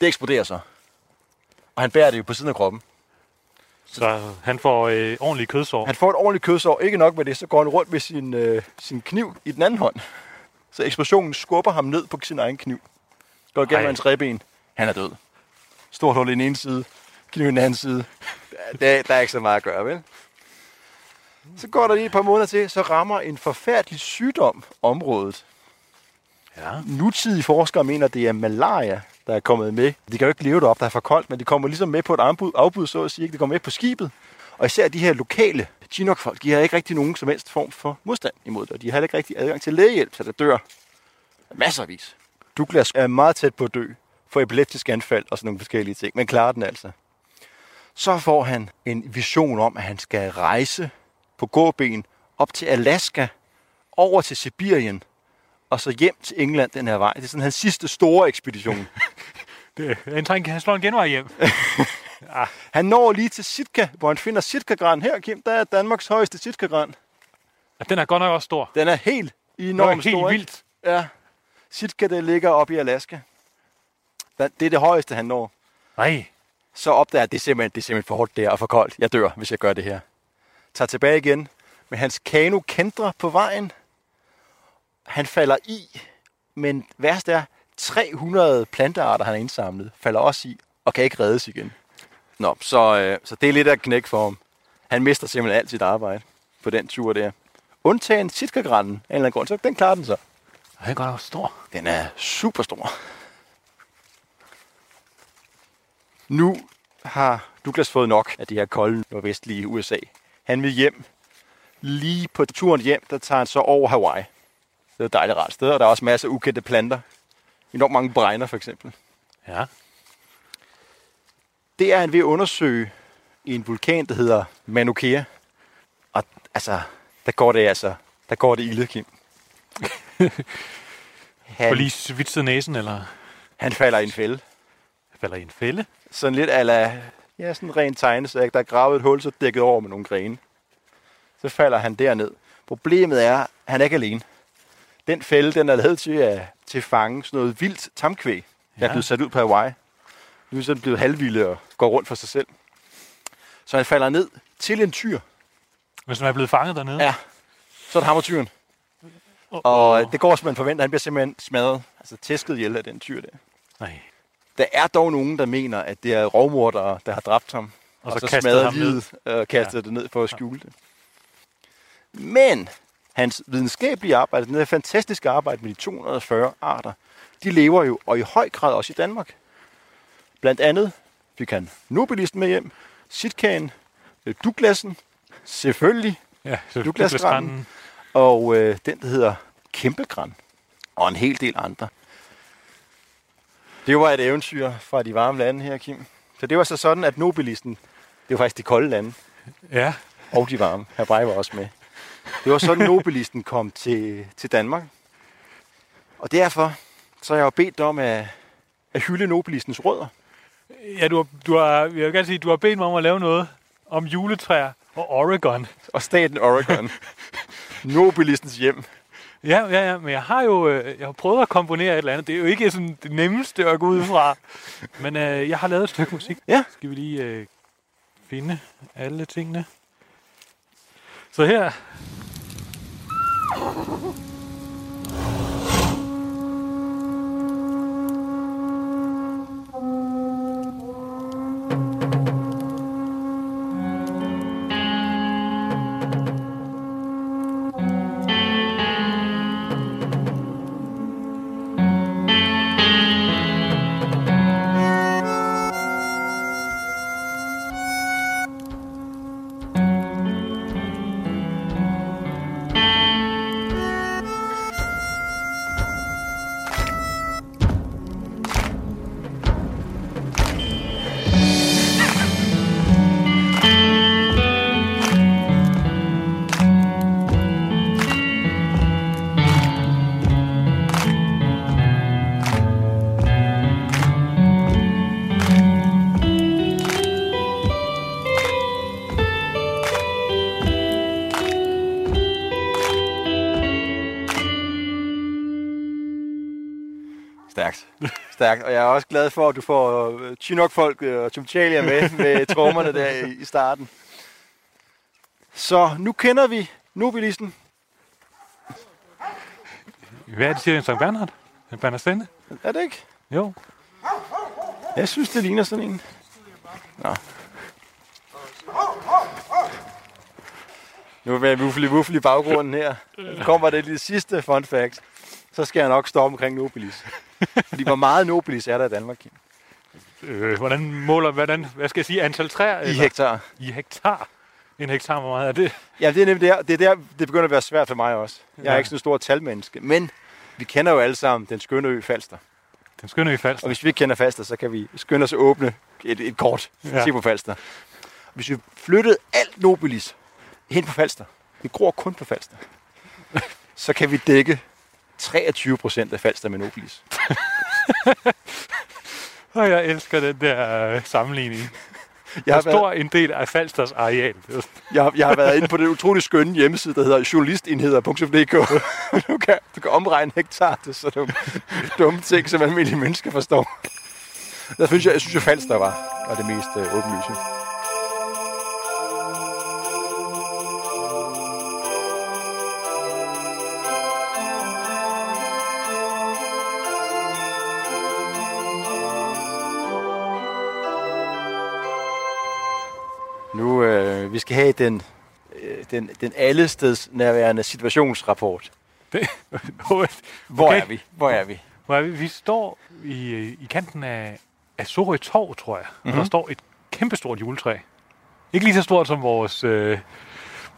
Det eksploderer så. Og han bærer det jo på siden af kroppen. Så han får øh, ordentlige kødsår. Han får et ordentligt kødsår. Ikke nok med det, så går han rundt med sin, øh, sin kniv i den anden hånd. Så eksplosionen skubber ham ned på sin egen kniv. Går igennem Ej. hans ribben. Han er død. Stort hul i den ene side, kniv i den anden side. Der, der er ikke så meget at gøre, vel? Så går der lige et par måneder til, så rammer en forfærdelig sygdom området. Ja. Nutidige forskere mener, det er malaria, der er kommet med. De kan jo ikke leve deroppe, der er for koldt, men de kommer ligesom med på et afbud, afbud så at sige. ikke? De kommer med på skibet. Og især de her lokale Chinook-folk, de har ikke rigtig nogen som helst form for modstand imod det. Og de har ikke rigtig adgang til lægehjælp, så der dør masservis. Douglas er meget tæt på at dø for epileptisk anfald og sådan nogle forskellige ting, men klarer den altså. Så får han en vision om, at han skal rejse på gåben op til Alaska, over til Sibirien, og så hjem til England den her vej. Det er sådan hans sidste store ekspedition. [LAUGHS] Det, han, trænger, han slår en genvej hjem. [LAUGHS] Han når lige til Sitka, hvor han finder Sitka-gran. Her, Kim, der er Danmarks højeste Sitka-gran. Ja, den er godt nok også stor. Den er helt er enormt helt stor. ikke? vildt. Ja. Sitka, det ligger oppe i Alaska. det er det højeste, han når. Nej. Så opdager jeg, at det er simpelthen, det er simpelthen for hårdt der og for koldt. Jeg dør, hvis jeg gør det her. Tager tilbage igen med hans kano kendre på vejen. Han falder i, men værst er, 300 plantearter, han har indsamlet, falder også i og kan ikke reddes igen. Nå, så, øh, så det er lidt af knæk for ham. Han mister simpelthen alt sit arbejde på den tur der. Undtagen Sitkagranen af en eller anden grund, så den klarer den så. Det er godt nok stor. Den er super stor. Nu har Douglas fået nok af det her kolde nordvestlige USA. Han vil hjem. Lige på turen hjem, der tager han så over Hawaii. Det er et dejligt rart sted, og der er også masser af ukendte planter. Enormt mange bregner for eksempel. Ja. Det er han ved at undersøge i en vulkan, der hedder Mauna Kea. Og altså, der går det altså, der går det ilde, Kim. [LAUGHS] For han, lige svitset næsen, eller han falder i en fælde. falder i en fælde. sådan lidt ala, ja, sådan en ren tegnesæk. Der er gravet et hul, så dækket over med nogle grene. Så falder han derned. Problemet er, at han er ikke alene. Den fælde, den er lavet til at til fange sådan noget vildt tamkvæg, der er Ja. blevet sat ud på Hawaii. Nu er den blevet halvvilde og går rundt for sig selv. Så han falder ned til en tyr. Hvis man er blevet fanget dernede. Ja. Så er det ham og tyren. Og det går, som man forventer. Han bliver simpelthen smadret, altså tæsket ihjel af den tyr der. Nej. Der er dog nogen, der mener, at det er rovmordere, der har dræbt ham. Og Og, så så, smadret ham ned. livet og kastet ja. det ned for at skjule det. Men hans videnskabelige arbejde, den her fantastiske arbejde med de 240 arter, de lever jo, og i høj grad også i Danmark. Blandt andet fik han Nobelisten med hjem, Sitkagen, øh, Douglasen, selvfølgelig, Ja, [LAUGHS] Douglasgranen. og øh, den, der hedder Kæmpegran, og en hel del andre. Det var et eventyr fra de varme lande her, Kim. Så det var så sådan, at Nobelisten, det var faktisk de kolde lande, Ja. og de varme. Her var også med. Det var sådan, Nobelisten kom til, til Danmark. Og derfor så har jeg jo bedt om at, at hylde Nobelistens rødder. Ja, du har, du har, jeg vil gerne sige, du har bedt mig om at lave noget om juletræer og Oregon. Og staten Oregon. [LAUGHS] Nobelistens hjem. Ja, ja, ja, men jeg har jo øh, jeg har prøvet at komponere et eller andet. Det er jo ikke sådan det nemmeste at gå ud fra. [LAUGHS] Men øh, jeg har lavet et stykke musik. Ja. Skal vi lige øh, finde alle tingene. Så her. Stærkt. Og jeg er også glad for, at du får øh, Chinook-folk øh, og Tumchalia med [LAUGHS] med trommerne der i, i starten. Så nu kender vi Nobelisten. Hvad er det, siger en Sankt Bernhard? En Bernhardstænde? Er det ikke? Jo. Jeg synes, det ligner sådan en. Nå. Nu er vi wuffelig wuffel i baggrunden her. [LAUGHS] Nu kommer det lille sidste fun fact. Så skal jeg nok stoppe omkring Nobilis. [LAUGHS] Fordi hvor meget Nobilis er der i Danmark? Kim? Øh, hvordan måler, hvordan, hvad skal jeg sige, antal træer? I hektar. I hektar. En hektar, hvor meget er det? Ja, det er nemlig der, det er der, det begynder at være svært for mig også. Jeg er Ja. ikke sådan en stor talmenneske. Men vi kender jo alle sammen den skønne ø Falster. Den skønne i Falster. Og hvis vi ikke kender Falster, så kan vi skynde os at åbne et, et kort. Ja. Ja. Se på Falster. Hvis vi flyttede alt Nobilis hen på Falster, vi gror kun på Falster, så kan vi dække 23 procent af Falster med Nobilis. [LAUGHS] Og jeg elsker den der øh, sammenligning. Jeg har, stor været, en del af Falsters areal. Jeg, har, jeg har været inde på den utrolig skønne hjemmeside, der hedder journalistenheder.dk. [LAUGHS] du, kan, du kan omregne hektar til sådan nogle dumme ting, som almindelige mennesker forstår. Der synes jeg, jeg synes, at Falster var, var det mest øh, åbenlyse. Skal have den, øh, den, den allesteds nærværende situationsrapport. [LAUGHS] Hvor Hvor Okay. er vi? Hvor er vi? er vi? Vi står i, i kanten af, af Sorø Torv, tror jeg. Mm-hmm. Mhm. Og der står et kæmpestort juletræ. Ikke lige så stort som vores, øh,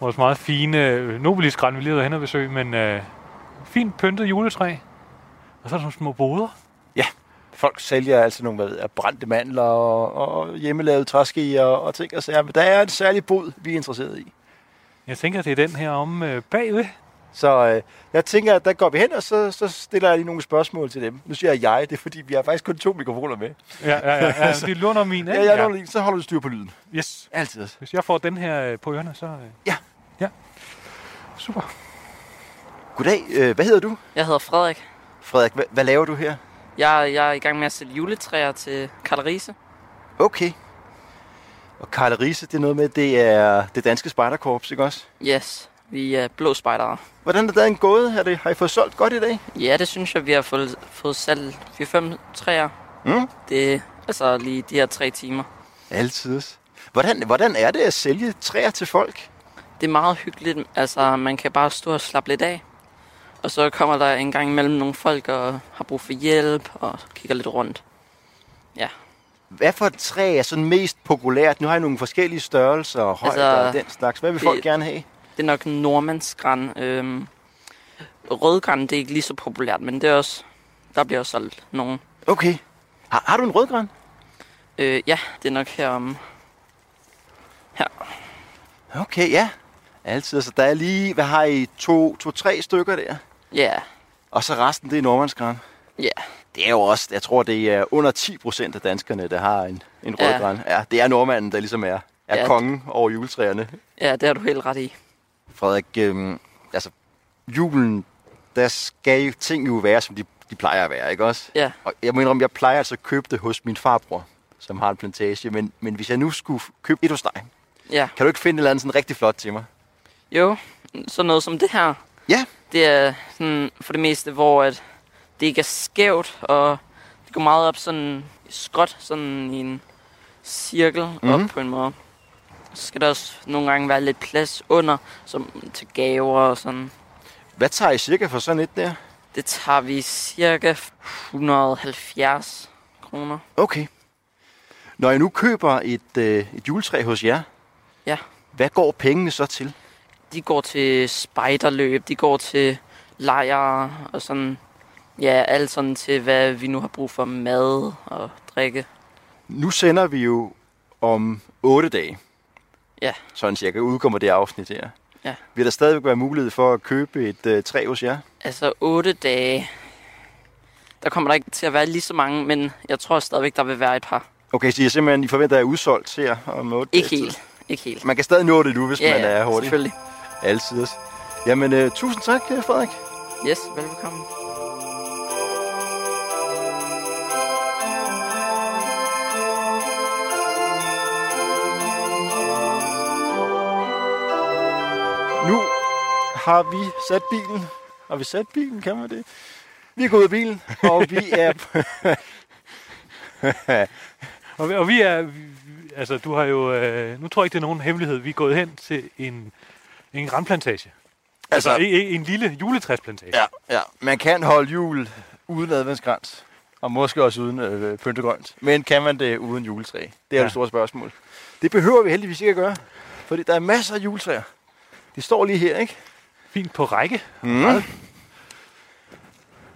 vores meget fine øh, Nobelis-græn, vi lige har været hen og besøge, men øh, fint pyntet juletræ. Og så er der nogle små boder. Folk sælger altså nogle hvad ved jeg, brændte mandler og, og hjemmelavede træskeer og ting og sager. Men der er et særligt bod, vi er interesseret i. Jeg tænker, det er den her om øh, bagved. Så øh, jeg tænker, at der går vi hen, og så, så stiller jeg lige nogle spørgsmål til dem. Nu siger jeg jeg, det er fordi, vi har faktisk kun to mikrofoner med. Ja, ja, ja. ja. Det låner min, [LAUGHS] Ja, ikke? jeg ja. så holder du styr på lyden. Yes. Altid. Hvis jeg får den her øh, på ørerne, så... Øh, Ja. Ja. Super. Goddag, øh, hvad hedder du? Jeg hedder Frederik. Frederik, hvad, hvad laver du her? Jeg, jeg er i gang med at sælge juletræer til Karl Riese. Okay. Og Karl Riese, det er noget med, det er det danske spejderkorps, ikke også? Yes, vi er blå spejdere. Hvordan er dagen gået? Har, det, har I fået solgt godt i dag? Ja, det synes jeg, vi har fået, fået salgt 4-5 træer. Mm. Det er altså lige de her tre timer. Altid. Hvordan, hvordan er det at sælge træer til folk? Det er meget hyggeligt. Altså, man kan bare stå og slappe lidt af. Og så kommer der en gang imellem nogle folk og har brug for hjælp og kigger lidt rundt. Hvad for et træ er sådan mest populært? Nu har I nogle forskellige størrelser og højder Altså, og den slags. Hvad vil det- folk gerne have? Det er nok nordmandsgræn. Øhm, rødgræn, det er ikke lige så populært, men det er også, der bliver også solgt nogen. Okay. Har, har du en rødgran? Øh, ja, det er nok herom. Okay, ja. Altid. Så der er lige, hvad har I? To, to tre stykker der. Ja, Og så resten, det er nordmandsgran. ja. Det er jo også, jeg tror, det er under 10 procent af danskerne, der har en, en Ja. rødgran. Ja, det er nordmanden, der ligesom er, er Ja. kongen over juletræerne. Ja, det har du helt ret i. Frederik, øhm, altså julen, der skal jo ting jo være, som de, de plejer at være, ikke også? Ja. Og jeg må indrømme, jeg plejer altså at købe det hos min farbror, som har en plantage. Men, men hvis jeg nu skulle købe et hos dig, Ja, kan du ikke finde et eller andet sådan rigtig flot til mig? jo, sådan noget som det her. Ja. Det er sådan for det meste, hvor at det ikke er skævt, og det går meget op sådan skråt, sådan i en cirkel op på en måde. Så skal der også nogle gange være lidt plads under, som til gaver og sådan. Hvad tager I cirka for sådan et der? Det tager vi cirka 170 kroner. Okay. Når jeg nu køber et, øh, et juletræ hos jer, Ja. hvad går pengene så til? De går til spejderløb, de går til lejre og sådan. Ja, alt sådan til, hvad vi nu har brug for mad og drikke. Nu sender vi jo om 8 dage. Ja. Sådan cirka udkommer det afsnit her. Ja. Vil der stadigvæk være mulighed for at købe et øh, træ hos jer? Altså 8 dage, der kommer der ikke til at være lige så mange, men jeg tror stadigvæk, der vil være et par. Okay, så I, er simpelthen, I forventer, at er udsolgt her om 8 Ikke helt, ikke helt. Man kan stadig nå det nu, hvis Ja, man er hurtig. selvfølgelig. Altid. Jamen, øh, tusind tak, øh, Frederik. Yes, velkommen. Nu har vi sat bilen. Har vi sat bilen, kan man det? Vi er gået af bilen, og vi er... [LAUGHS] [LAUGHS] Og, vi- og vi er... Altså, du har jo... Øh, nu tror jeg ikke, det er nogen hemmelighed. Vi er gået hen til en, en granplantage. Altså, altså, en, en lille juletræsplantage. ja, ja, man kan holde jul uden adventskrans. Og måske også uden øh, pyntegrønt. Men kan man det uden juletræ? Det er ja. Det store spørgsmål. Det behøver vi heldigvis ikke at gøre. Fordi der er masser af juletræer. De står lige her, ikke? Fint på række. Mm.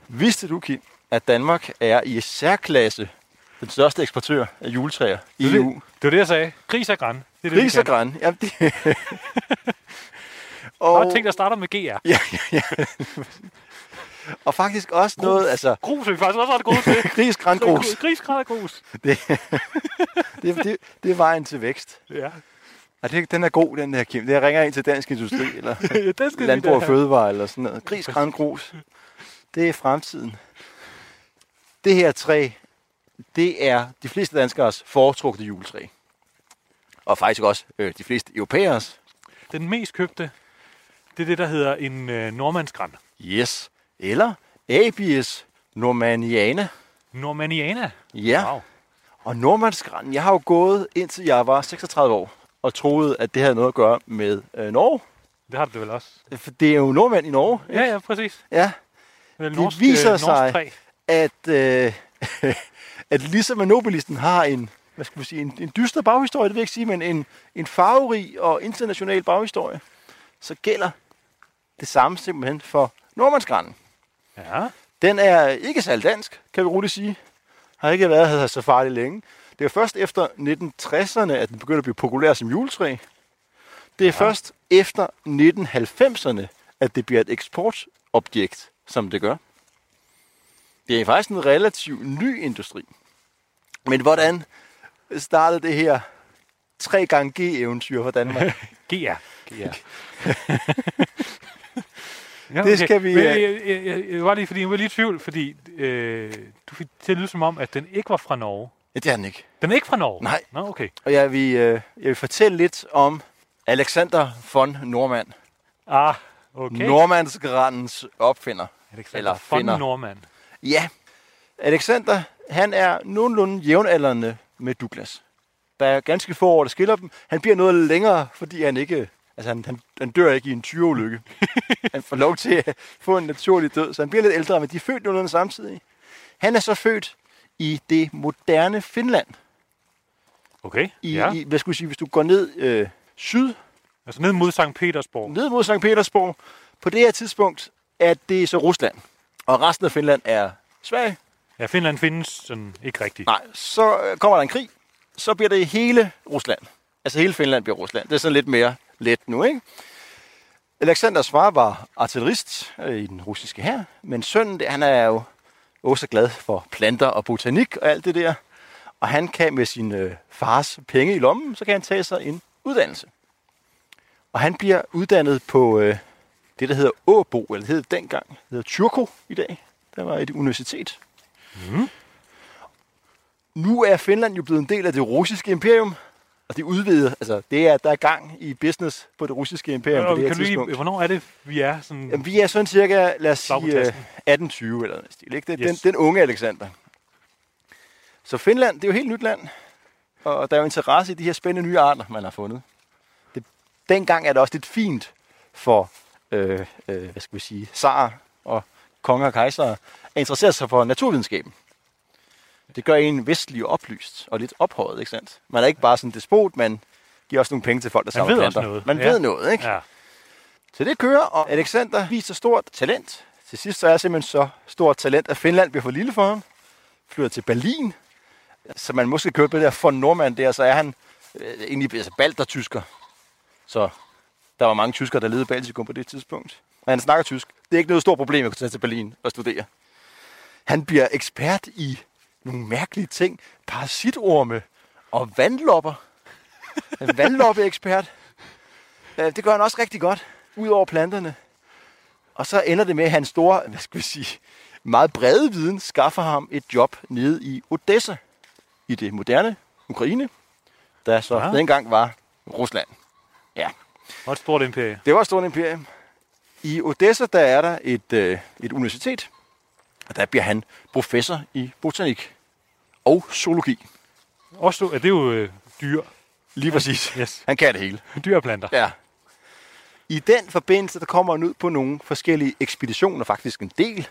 Vidste du, Kim, at Danmark er i særklasse den største eksportør af juletræer i er det. EU? Det var det, jeg sagde. Gris og græn. Det er det, Gris og græn. Jamen, det... [LAUGHS] Og og, ting, der starter med GR. [LAUGHS] ja, ja, ja. og faktisk også noget, altså, Grus er vi faktisk også ret gode til. [LAUGHS] gris, græn, grus. Gris, græn og grus. Det, [LAUGHS] det, det, det er vejen til vækst. Ja. Og det, den er god, den der, Kim. Det jeg ringer ind til Dansk Industri, eller det skal Landbrug og. Fødevare, eller sådan noget. Gris, græn, grus. Det er fremtiden. Det her træ, det er de fleste danskers foretrukne juletræ. Og faktisk også øh, de fleste europæers. Den mest købte, det er det, der hedder en øh, nordmandsgræn. Yes. Eller Abies normanniana. Normanniana. Ja. Wow. Og nordmandsgræn, jeg har jo gået indtil jeg var 36 år og troede, at det havde noget at gøre med øh, Norge. Det har det vel også. For det er jo nordmænd i Norge. Ja, ja, præcis. Ja. Det Det viser sig- At, øh, [LAUGHS] at ligesom at Nobelisten har en, hvad skal vi sige, en, en dyster baghistorie, det vil jeg ikke sige, men en, en farverig og international baghistorie, så gælder det samme simpelthen for nordmandsgranen. Ja. Den er ikke særlig dansk, kan vi roligt sige. Har ikke været her så farligt længe. Det er først efter 1960'erne, at den begynder at blive populær som juletræ. Det er ja. først efter 1990'erne, at det bliver et eksportobjekt, som det gør. Det er faktisk en relativt ny industri. Men hvordan startede det her 3 gange G-eventyr for Danmark? [LAUGHS] GR. GR. [LAUGHS] ja, Det skal vi, Men, øh, jeg, jeg, jeg, jeg, var lige, fordi jeg var lige i tvivl, fordi øh, du fik til at lyde som om, at den ikke var fra Norge. ja, det er den ikke. Den er ikke fra Norge? Nej. Nå, okay. Og jeg vil, øh, jeg vil fortælle lidt om Alexander von Normann. Ah, okay. Okay. Nordmandsgrandens opfinder. Alexander eller von finder. Norman. Ja, Alexander, han er nogenlunde jævnaldrende med Douglas. Der er ganske få år, der skiller dem. Han bliver noget længere, fordi han ikke... Altså, han, han, han dør ikke i en tyreulykke. [LAUGHS] han får lov til at få en naturlig død, så han bliver lidt ældre, men de er født nogenlunde samtidig. Han er så født i det moderne Finland. Okay, I, ja. i hvad skulle jeg sige, hvis du går ned øh, syd, Altså ned mod Sankt Petersborg. ned mod St. Petersborg, på det her tidspunkt er det så Rusland. Og resten af Finland er Sverige. Ja, Finland findes sådan ikke rigtigt. Nej, så øh, kommer der en krig, så bliver det hele Rusland. Altså hele Finland bliver Rusland. Det er sådan lidt mere let nu, ikke? Alexanders far var artillerist øh, i den russiske hær, men sønnen, han er jo også glad for planter og botanik og alt det der. Og han kan med sin øh, fars penge i lommen, så kan han tage sig en uddannelse. Og han bliver uddannet på øh, det, der hedder Åbo, eller det hed dengang, det hedder Turku i dag. Der var et universitet. Nu er Finland jo blevet en del af det russiske imperium, og det udvider, altså det er, der er gang i business på det russiske imperium på Og det her kan du lige, tidspunkt. hvornår er det, vi er sådan... Jamen, vi er sådan cirka, lad os på sige, øh, tasken. 1820 eller noget stil. Ikke? Det, Yes. den, den unge Alexander. Så Finland, det er jo et helt nyt land, og der er jo interesse i de her spændende nye arter, man har fundet. Det, dengang er det også lidt fint for, øh, øh, hvad skal vi sige, zarer og konger og kejsere at interessere sig for naturvidenskaben. Det gør en vestlig oplyst og lidt ophøjet, ikke sandt? Man er ikke bare sådan en despot, man giver også nogle penge til folk, der Man samler ved også noget. Man Ja. ved noget, ikke? Ja. Så det kører, og Alexander viser stort talent. Til sidst så er simpelthen så stort talent, at Finland bliver for lille for ham. Flytter til Berlin. Så man måske købe det der von Norman der, så er han øh, egentlig altså balter-tysker. Så der var mange tyskere, der levede i Baltikum på det tidspunkt. Men han snakker tysk. Det er ikke noget stort problem at kunne tage til Berlin og studere. Han bliver ekspert i nogle mærkelige ting. Parasitorme og vandlopper. En vandloppe-ekspert. Det gør han også rigtig godt, ud over planterne. Og så ender det med, at hans store, hvad skal vi sige, meget brede viden skaffer ham et job nede i Odessa, i det moderne Ukraine, der så Ja. ja. dengang var Rusland. Og et stort imperie. Det var et stort imperium. I Odessa, der er der et, øh, et universitet, og der bliver han professor i botanik og zoologi. Også, det er jo øh, dyr. Lige præcis. Yes. Han kan det hele. Dyr og planter. Ja. I den forbindelse, der kommer han ud på nogle forskellige ekspeditioner, faktisk en del.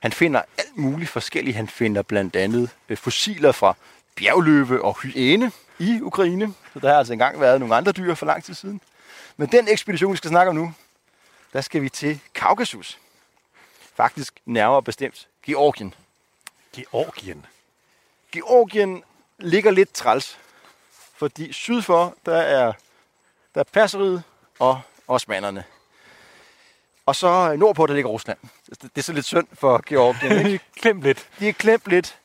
Han finder alt muligt forskelligt. Han finder blandt andet øh, fossiler fra bjergløve og hyæne i Ukraine. Så der har altså engang været nogle andre dyr for lang tid siden. Men den ekspedition, vi skal snakke om nu, der skal vi til Kaukasus. Faktisk nærmere bestemt Georgien. Georgien. Georgien ligger lidt træls, fordi syd for, der er, der er Perseriet og osmanerne. Og så nordpå, der ligger Rusland. Det, det er så lidt synd for Georgien. [LAUGHS] Ikke? Klem lidt. De er klemt lidt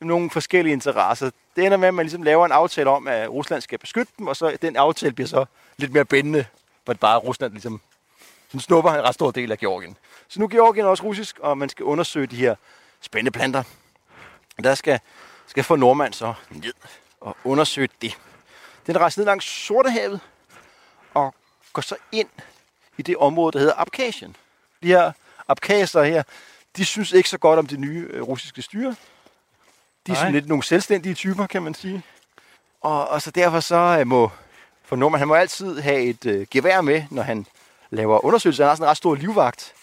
nogle forskellige interesser. Det ender med, at man ligesom laver en aftale om, at Rusland skal beskytte dem, og så den aftale bliver så lidt mere bændende, hvor det bare er Rusland ligesom som snupper en ret stor del af Georgien. Så nu er Georgien også russisk, og man skal undersøge de her spændende planter. Der skal skal få nordmand så ned og undersøge det. Den rejser ned langs Sortehavet og går så ind i det område, der hedder Abkhazien. De her abkhazer her, de synes ikke så godt om det nye øh, russiske styre. De er sådan lidt nogle selvstændige typer, kan man sige. Og, og så derfor så øh, må, for Norman, han må altid have et øh, gevær med, når han laver undersøgelser. Han har sådan en ret stor livvagt.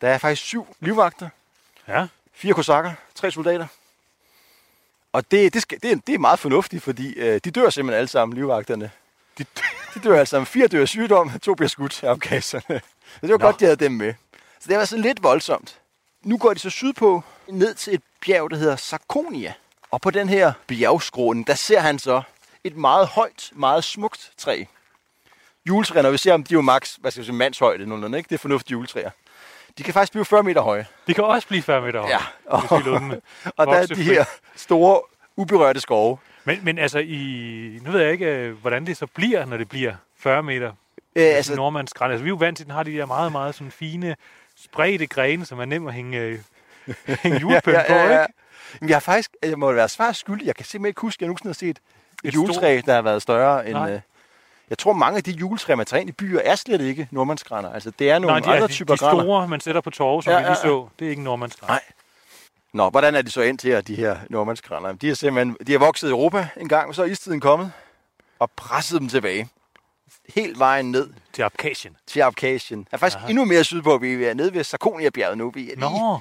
Der er faktisk syv livvagter. Ja. Fire kosakker, tre soldater. Og det, det, skal, det, er, det er meget fornuftigt, fordi øh, de dør simpelthen alle sammen, livvagterne. De, de dør alle sammen. Fire dør af sygdom, to bliver skudt af opkasserne. Så det var Nå. godt, de havde dem med. Så det var sådan lidt voldsomt. Nu går de så sydpå, ned til et bjerg, der hedder Sarkonia. Og på den her bjergskråning, der ser han så et meget højt, meget smukt træ. Juletræer, når vi ser dem, de er jo maks, hvad skal jeg sige, mandshøjde, nogenlunde, ikke? Det er fornuftige juletræer. De kan faktisk blive 40 meter høje. De kan også blive 40 meter høje. Ja, og, og der er de her store, uberørte skove. Men, men altså, i, nu ved jeg ikke, øh, hvordan det så bliver, når det bliver 40 meter. Øh, Altså, altså, Nordmands græn. Altså, vi er jo vant til, at den har de der meget, meget sådan fine, spredte grene, som er nem at hænge, øh, [LAUGHS] hænge julepynt på, ikke? Men jeg har faktisk, jeg må være svar skyldig. Jeg kan simpelthen ikke huske, at jeg nogensinde har set et, Et juletræ, der har været større end... Nej. Øh, jeg tror, mange af de juletræer, man tager ind i byer, er slet ikke nordmandsgræner. Altså, det er nogle Nej, de, andre er, typer de, de græner. store, man sætter på torve, som Ja, ja, vi lige ja, ja. så, det er ikke Nordmands græn. Nej. Nå, hvordan er de så ind til her, de her nordmandsgræner? De er simpelthen de er vokset i Europa en gang, og så er istiden kommet og presset dem tilbage. Helt vejen ned Til Abkhazien. til Abkhazien. Er faktisk Aha. Endnu mere sydpå. Vi er nede ved Sarkonia-bjerget nu. Vi er lige, Nå,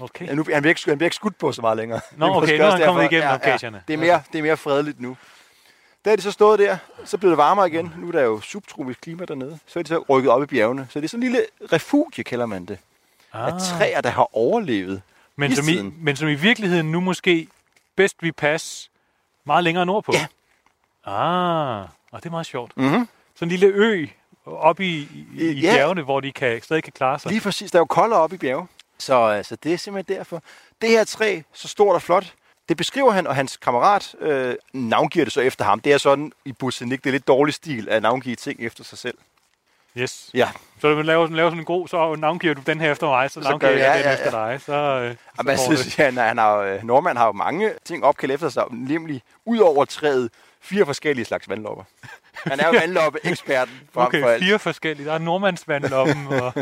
okay. Ja, nu, han, bliver ikke, han bliver ikke skudt på så meget længere. Nå, [LAUGHS] okay, nu er han kommet igennem Abkhazierne. Det er, mere, det er mere fredeligt nu. Da de så stået der, så blev det varmere igen. Nu er der jo subtropisk klima dernede. Så er de så rykket op i bjergene. Så det er sådan en lille refugie, kalder man det. Af Ah. træer, der har overlevet. Men som, i, men som i virkeligheden nu måske bedst vi passe meget længere nordpå. Ja. Ah, og det er meget sjovt. Mm-hmm. Sådan en lille ø oppe i, i, i Ja. bjergene, hvor de kan, stadig kan klare sig. Lige præcis. Der er jo koldere op i bjerge. Så altså, det er simpelthen derfor. Det her træ, så stort og flot, det beskriver han, og hans kammerat øh, navngiver det så efter ham. Det er sådan i botanik, det er lidt dårlig stil at navngive ting efter sig selv. Yes. Ja, Så du laver, laver sådan en god, så navngiver du den her efter mig, så Så navngiver jeg jeg- den ja, efter dig. Så, øh, så Og man går synes, han, han har, øh, Nordmand har jo mange ting opkaldt efter sig, nemlig ud over træet, fire forskellige slags vandlopper. Han er jo [LAUGHS] vandloppe-eksperten frem Okay, for alt. fire forskellige. Der er nordmandsvandloppen, [LAUGHS] og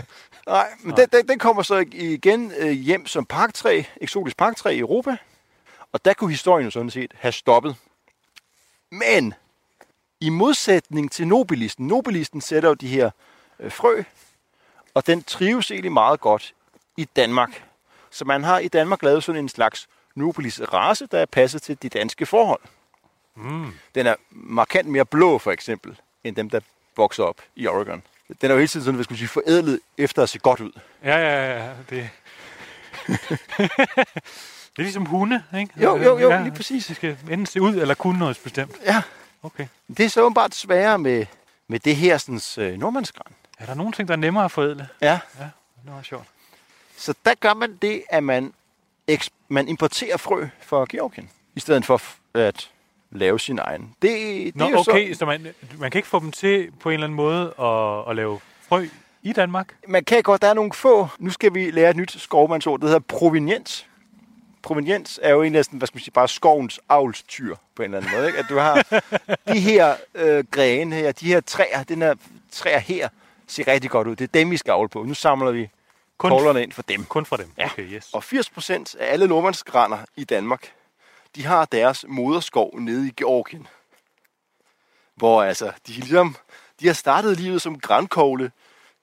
Nej, men den, den, den kommer så igen øh, hjem som parktræ, eksotisk parktræ i Europa. Og der kunne historien jo sådan set have stoppet. Men i modsætning til Nobelisten, Nobelisten sætter jo de her øh, frø, og den trives egentlig meget godt i Danmark. Så man har i Danmark lavet sådan en slags Nobelis race, der er passet til de danske forhold. mm, Den er markant mere blå, for eksempel, end dem, der vokser op i Oregon. Den er jo hele tiden sådan, hvad skal man sige, forædlet efter at se godt ud. ja, ja, ja, det... [LAUGHS] det er ligesom hunde, ikke? Jo, jo, jo, ja, lige præcis. De skal enten se ud eller kunne noget bestemt. Ja, Okay. det er så åbenbart sværere med, med det her sådan, øh, nordmandsgræn. Er der nogle ting, der er nemmere at forædle? Ja, Det var sjovt. så der gør man det, at man, man importerer frø fra Georgien, i stedet for at lave sin egen. Det, det Nå, er jo okay, så, så man, man kan ikke få dem til på en eller anden måde at, at lave frø i Danmark? man kan godt, der er nogle få, nu skal vi lære et nyt skovmandsord, det hedder proveniens. Proveniens er jo egentlig næsten, hvad skal man sige, bare skovens avlstyr på en eller anden måde. Ikke? At du har [LAUGHS] de her øh, grene her, de her træer, den her træer her, ser rigtig godt ud. Det er dem, vi skal avle på. Nu samler vi Kun, koglerne ind for dem. kun fra dem? Ja. Okay, yes. Og 80% af alle nordmandsgrænder i Danmark, de har deres moderskov nede i Georgien. Hvor altså, de, ligesom, de har startet livet som grænkogle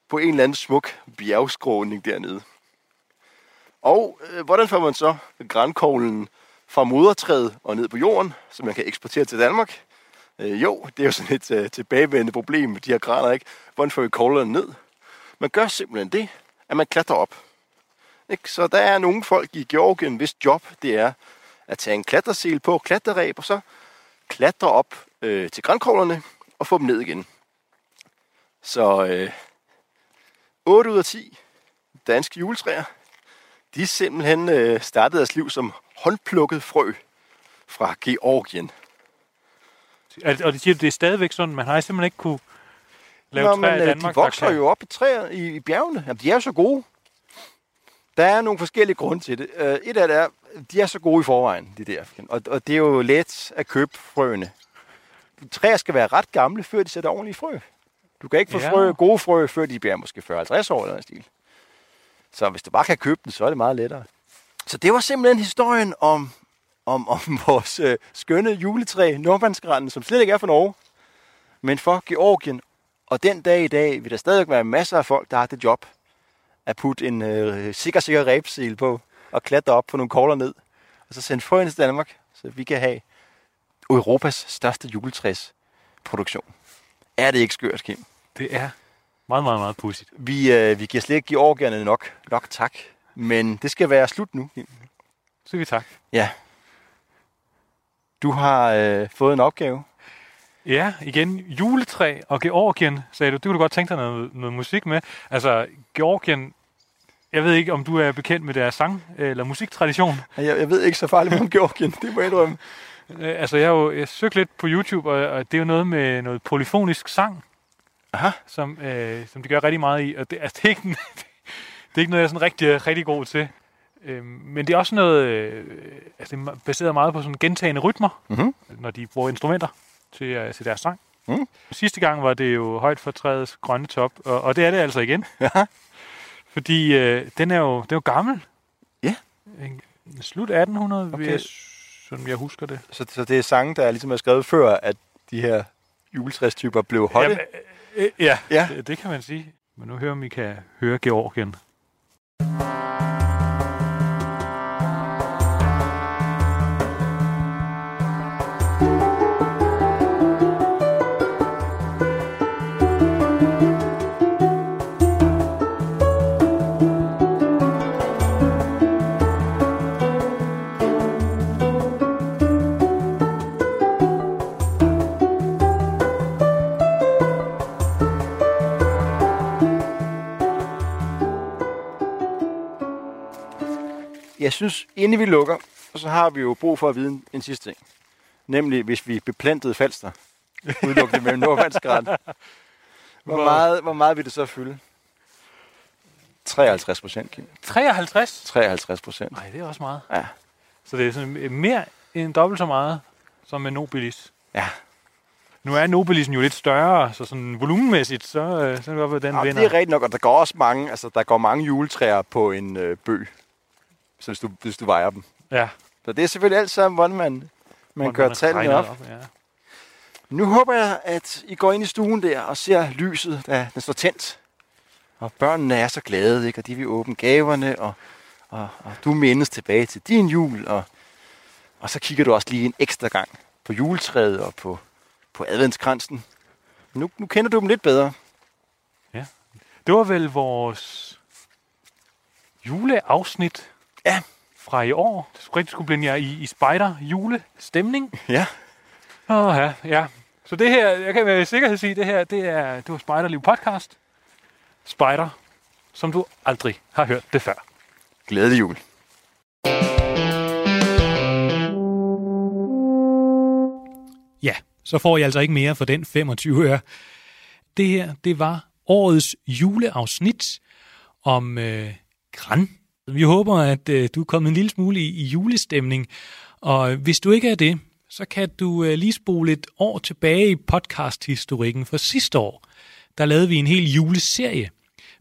på en eller anden smuk bjergskråning dernede. Og øh, hvordan får man så grænkoglen fra modertræet og ned på jorden, så man kan eksportere til Danmark? Øh, jo, det er jo sådan et øh, tilbagevendende problem med de her graner, ikke? Hvordan får vi koglerne ned? Man gør simpelthen det, at man klatrer op. Ikke? Så der er nogle folk i Georgien, hvis job det er at tage en klatresel på, klatreræb, og så klatre op øh, til grænkoglerne og få dem ned igen. Så øh, 8 ud af 10 danske juletræer, de er simpelthen øh, startede deres liv som håndplukket frø fra Georgien. Og de siger, det er stadigvæk sådan, man har simpelthen ikke kunne lave Nå, træer men, i øh, Danmark, de vokser kan... jo op i træer i, i bjergene. Jamen, de er jo så gode. Der er nogle forskellige grunde til det. Uh, et af det er, de er så gode i forvejen, de der. Og, og det er jo let at købe frøene. Træer skal være ret gamle, før de sætter ordentlige frø. Du kan ikke få Ja. frø, gode frø, før de bliver måske 40-50 år eller noget stil. Så hvis du bare kan købe den, så er det meget lettere. Så det var simpelthen historien om, om, om [LAUGHS] vores øh, skønne juletræ, Nordmandsgranden, som slet ikke er for Norge, men for Georgien. Og den dag i dag vil der stadig være masser af folk, der har det job at putte en øh, sikker, sikker rebsel på og klatre op på nogle kogler ned, og så sende frøen til Danmark, så vi kan have Europas største juletræsproduktion. Er det ikke skørt, Kim? Det er meget, meget, meget pudsigt. Vi, øh, vi giver slet ikke georgierne nok, nok tak, men det skal være slut nu. Så vi tak. Ja. Du har øh, fået en opgave. Ja, igen, juletræ og Georgien, sagde du. Det kunne du godt tænke dig noget, noget musik med. Altså, Georgien, jeg ved ikke, om du er bekendt med deres sang- eller musiktradition. Jeg, jeg ved ikke så farligt om Georgien, det må jeg indrømme. Øh, Altså, jeg har jo jeg søgt lidt på YouTube, og, og det er jo noget med noget polyfonisk sang, Aha. som, øh, som de gør rigtig meget i. Og det, altså, det, er ikke, [LAUGHS] det er ikke noget, jeg er sådan rigtig, rigtig god til. Øh, men det er også noget, øh, altså, det er baseret meget på sådan gentagende rytmer, Mhm. når de bruger instrumenter til, øh, til deres sang. Mm. Sidste gang var det jo højt for træets grønne top, og, og det er det altså igen. Ja. Fordi øh, den er jo, den er jo gammel. Ja. En, slut 1800, okay. Jeg, som jeg husker det. Så, så det er sange, der ligesom er skrevet før, at de her juletræstyper blev holdt. Jamen, ja, Ja. Det, det kan man sige. Men nu hører om I kan høre Georgien. Jeg synes, inden vi lukker, så har vi jo brug for at vide en, en sidste ting. Nemlig, hvis vi beplantede Falster, udelukkende med Nordvandsgræn. [LAUGHS] Hvor meget, hvor meget vil det så fylde? 53 procent, Kim. 53? 53 procent. Nej, det er også meget. Ja. Så det er sådan øh, mere end dobbelt så meget som med Nobilis. Ja. Nu er Nobilisen jo lidt større, så sådan volumenmæssigt, så, øh, så kan det godt den Ja, vinder. det er rigtigt nok, og der går også mange, altså der går mange juletræer på en øh, bøg, så hvis du, hvis du vejer dem. Ja. Så det er selvfølgelig alt sammen, hvordan man, man Hvordan gør man tallene regner op. ja. Nu håber jeg, at I går ind i stuen der og ser lyset, da den står tændt. Og børnene er så glade, ikke? og de vil åbne gaverne, og, og, og du mindes tilbage til din jul. Og, og så kigger du også lige en ekstra gang på juletræet og på, på adventskransen. Nu, nu kender du dem lidt bedre. Det var vel vores juleafsnit Ja. fra i år. Det skulle rigtig skulle blinde jer i, i spider julestemning. Ja. Åh ja, ja. Så det her, jeg kan med sikkerhed sige, det her, det er, det var Spiderliv podcast. Spider, som du aldrig har hørt det før. Glædelig jul. Ja, så får I altså ikke mere for den 25 øre. Det her, det var årets juleafsnit om øh, græn. Vi håber, at øh, du er kommet en lille smule i, i julestemning. Og hvis du ikke er det, så kan du øh, lige spole et år tilbage i podcast-historikken for sidste år. Der lavede vi en hel juleserie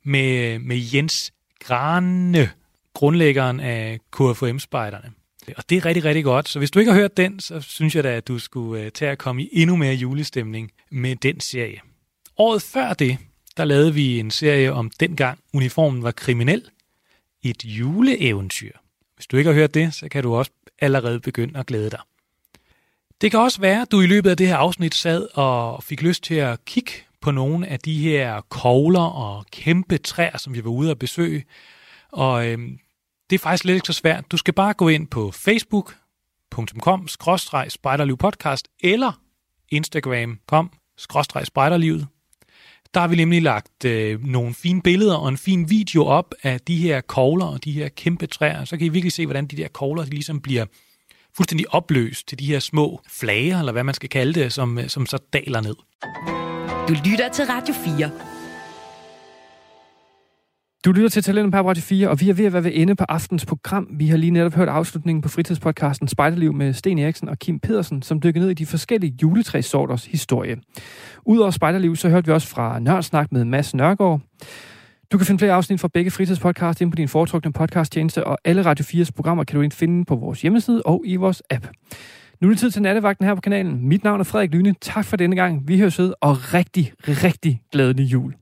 med, med Jens Grane, grundlæggeren af KFM-spejderne. Og det er rigtig, rigtig godt. Så hvis du ikke har hørt den, så synes jeg da, at du skulle øh, tage at komme i endnu mere julestemning med den serie. Året før det, der lavede vi en serie om dengang uniformen var kriminel. Et juleeventyr. Hvis du ikke har hørt det, så kan du også allerede begynde at glæde dig. Det kan også være, at du i løbet af det her afsnit sad og fik lyst til at kigge på nogle af de her kogler og kæmpe træer, som vi var ude at besøge. Og øhm, det er faktisk lidt ikke så svært. Du skal bare gå ind på facebook.com spejderlivpodcast eller instagram.com spejderlivet. Der har vi nemlig lagt øh, nogle fine billeder og en fin video op af de her kogler og de her kæmpe træer. Så kan I virkelig se, hvordan de der kogler de ligesom bliver fuldstændig opløst til de her små flager, eller hvad man skal kalde det, som, øh, som så daler ned. Du lytter til Radio 4. Du lytter til Talenten på Radio 4, og vi er ved at være ved ende på aftens program. Vi har lige netop hørt afslutningen på fritidspodcasten Spejderliv med Sten Eriksen og Kim Pedersen, som dykker ned i de forskellige juletræssorters historie. Udover Spejderliv, så hørte vi også fra Nørdsnak med Mads Nørgaard. Du kan finde flere afsnit fra begge fritidspodcast inde på din foretrukne podcasttjeneste, og alle Radio 4's programmer kan du finde på vores hjemmeside og i vores app. Nu er det tid til nattevagten her på kanalen. Mit navn er Frederik Lyne. Tak for denne gang. Vi høres ved, og rigtig, rigtig glædelig jul.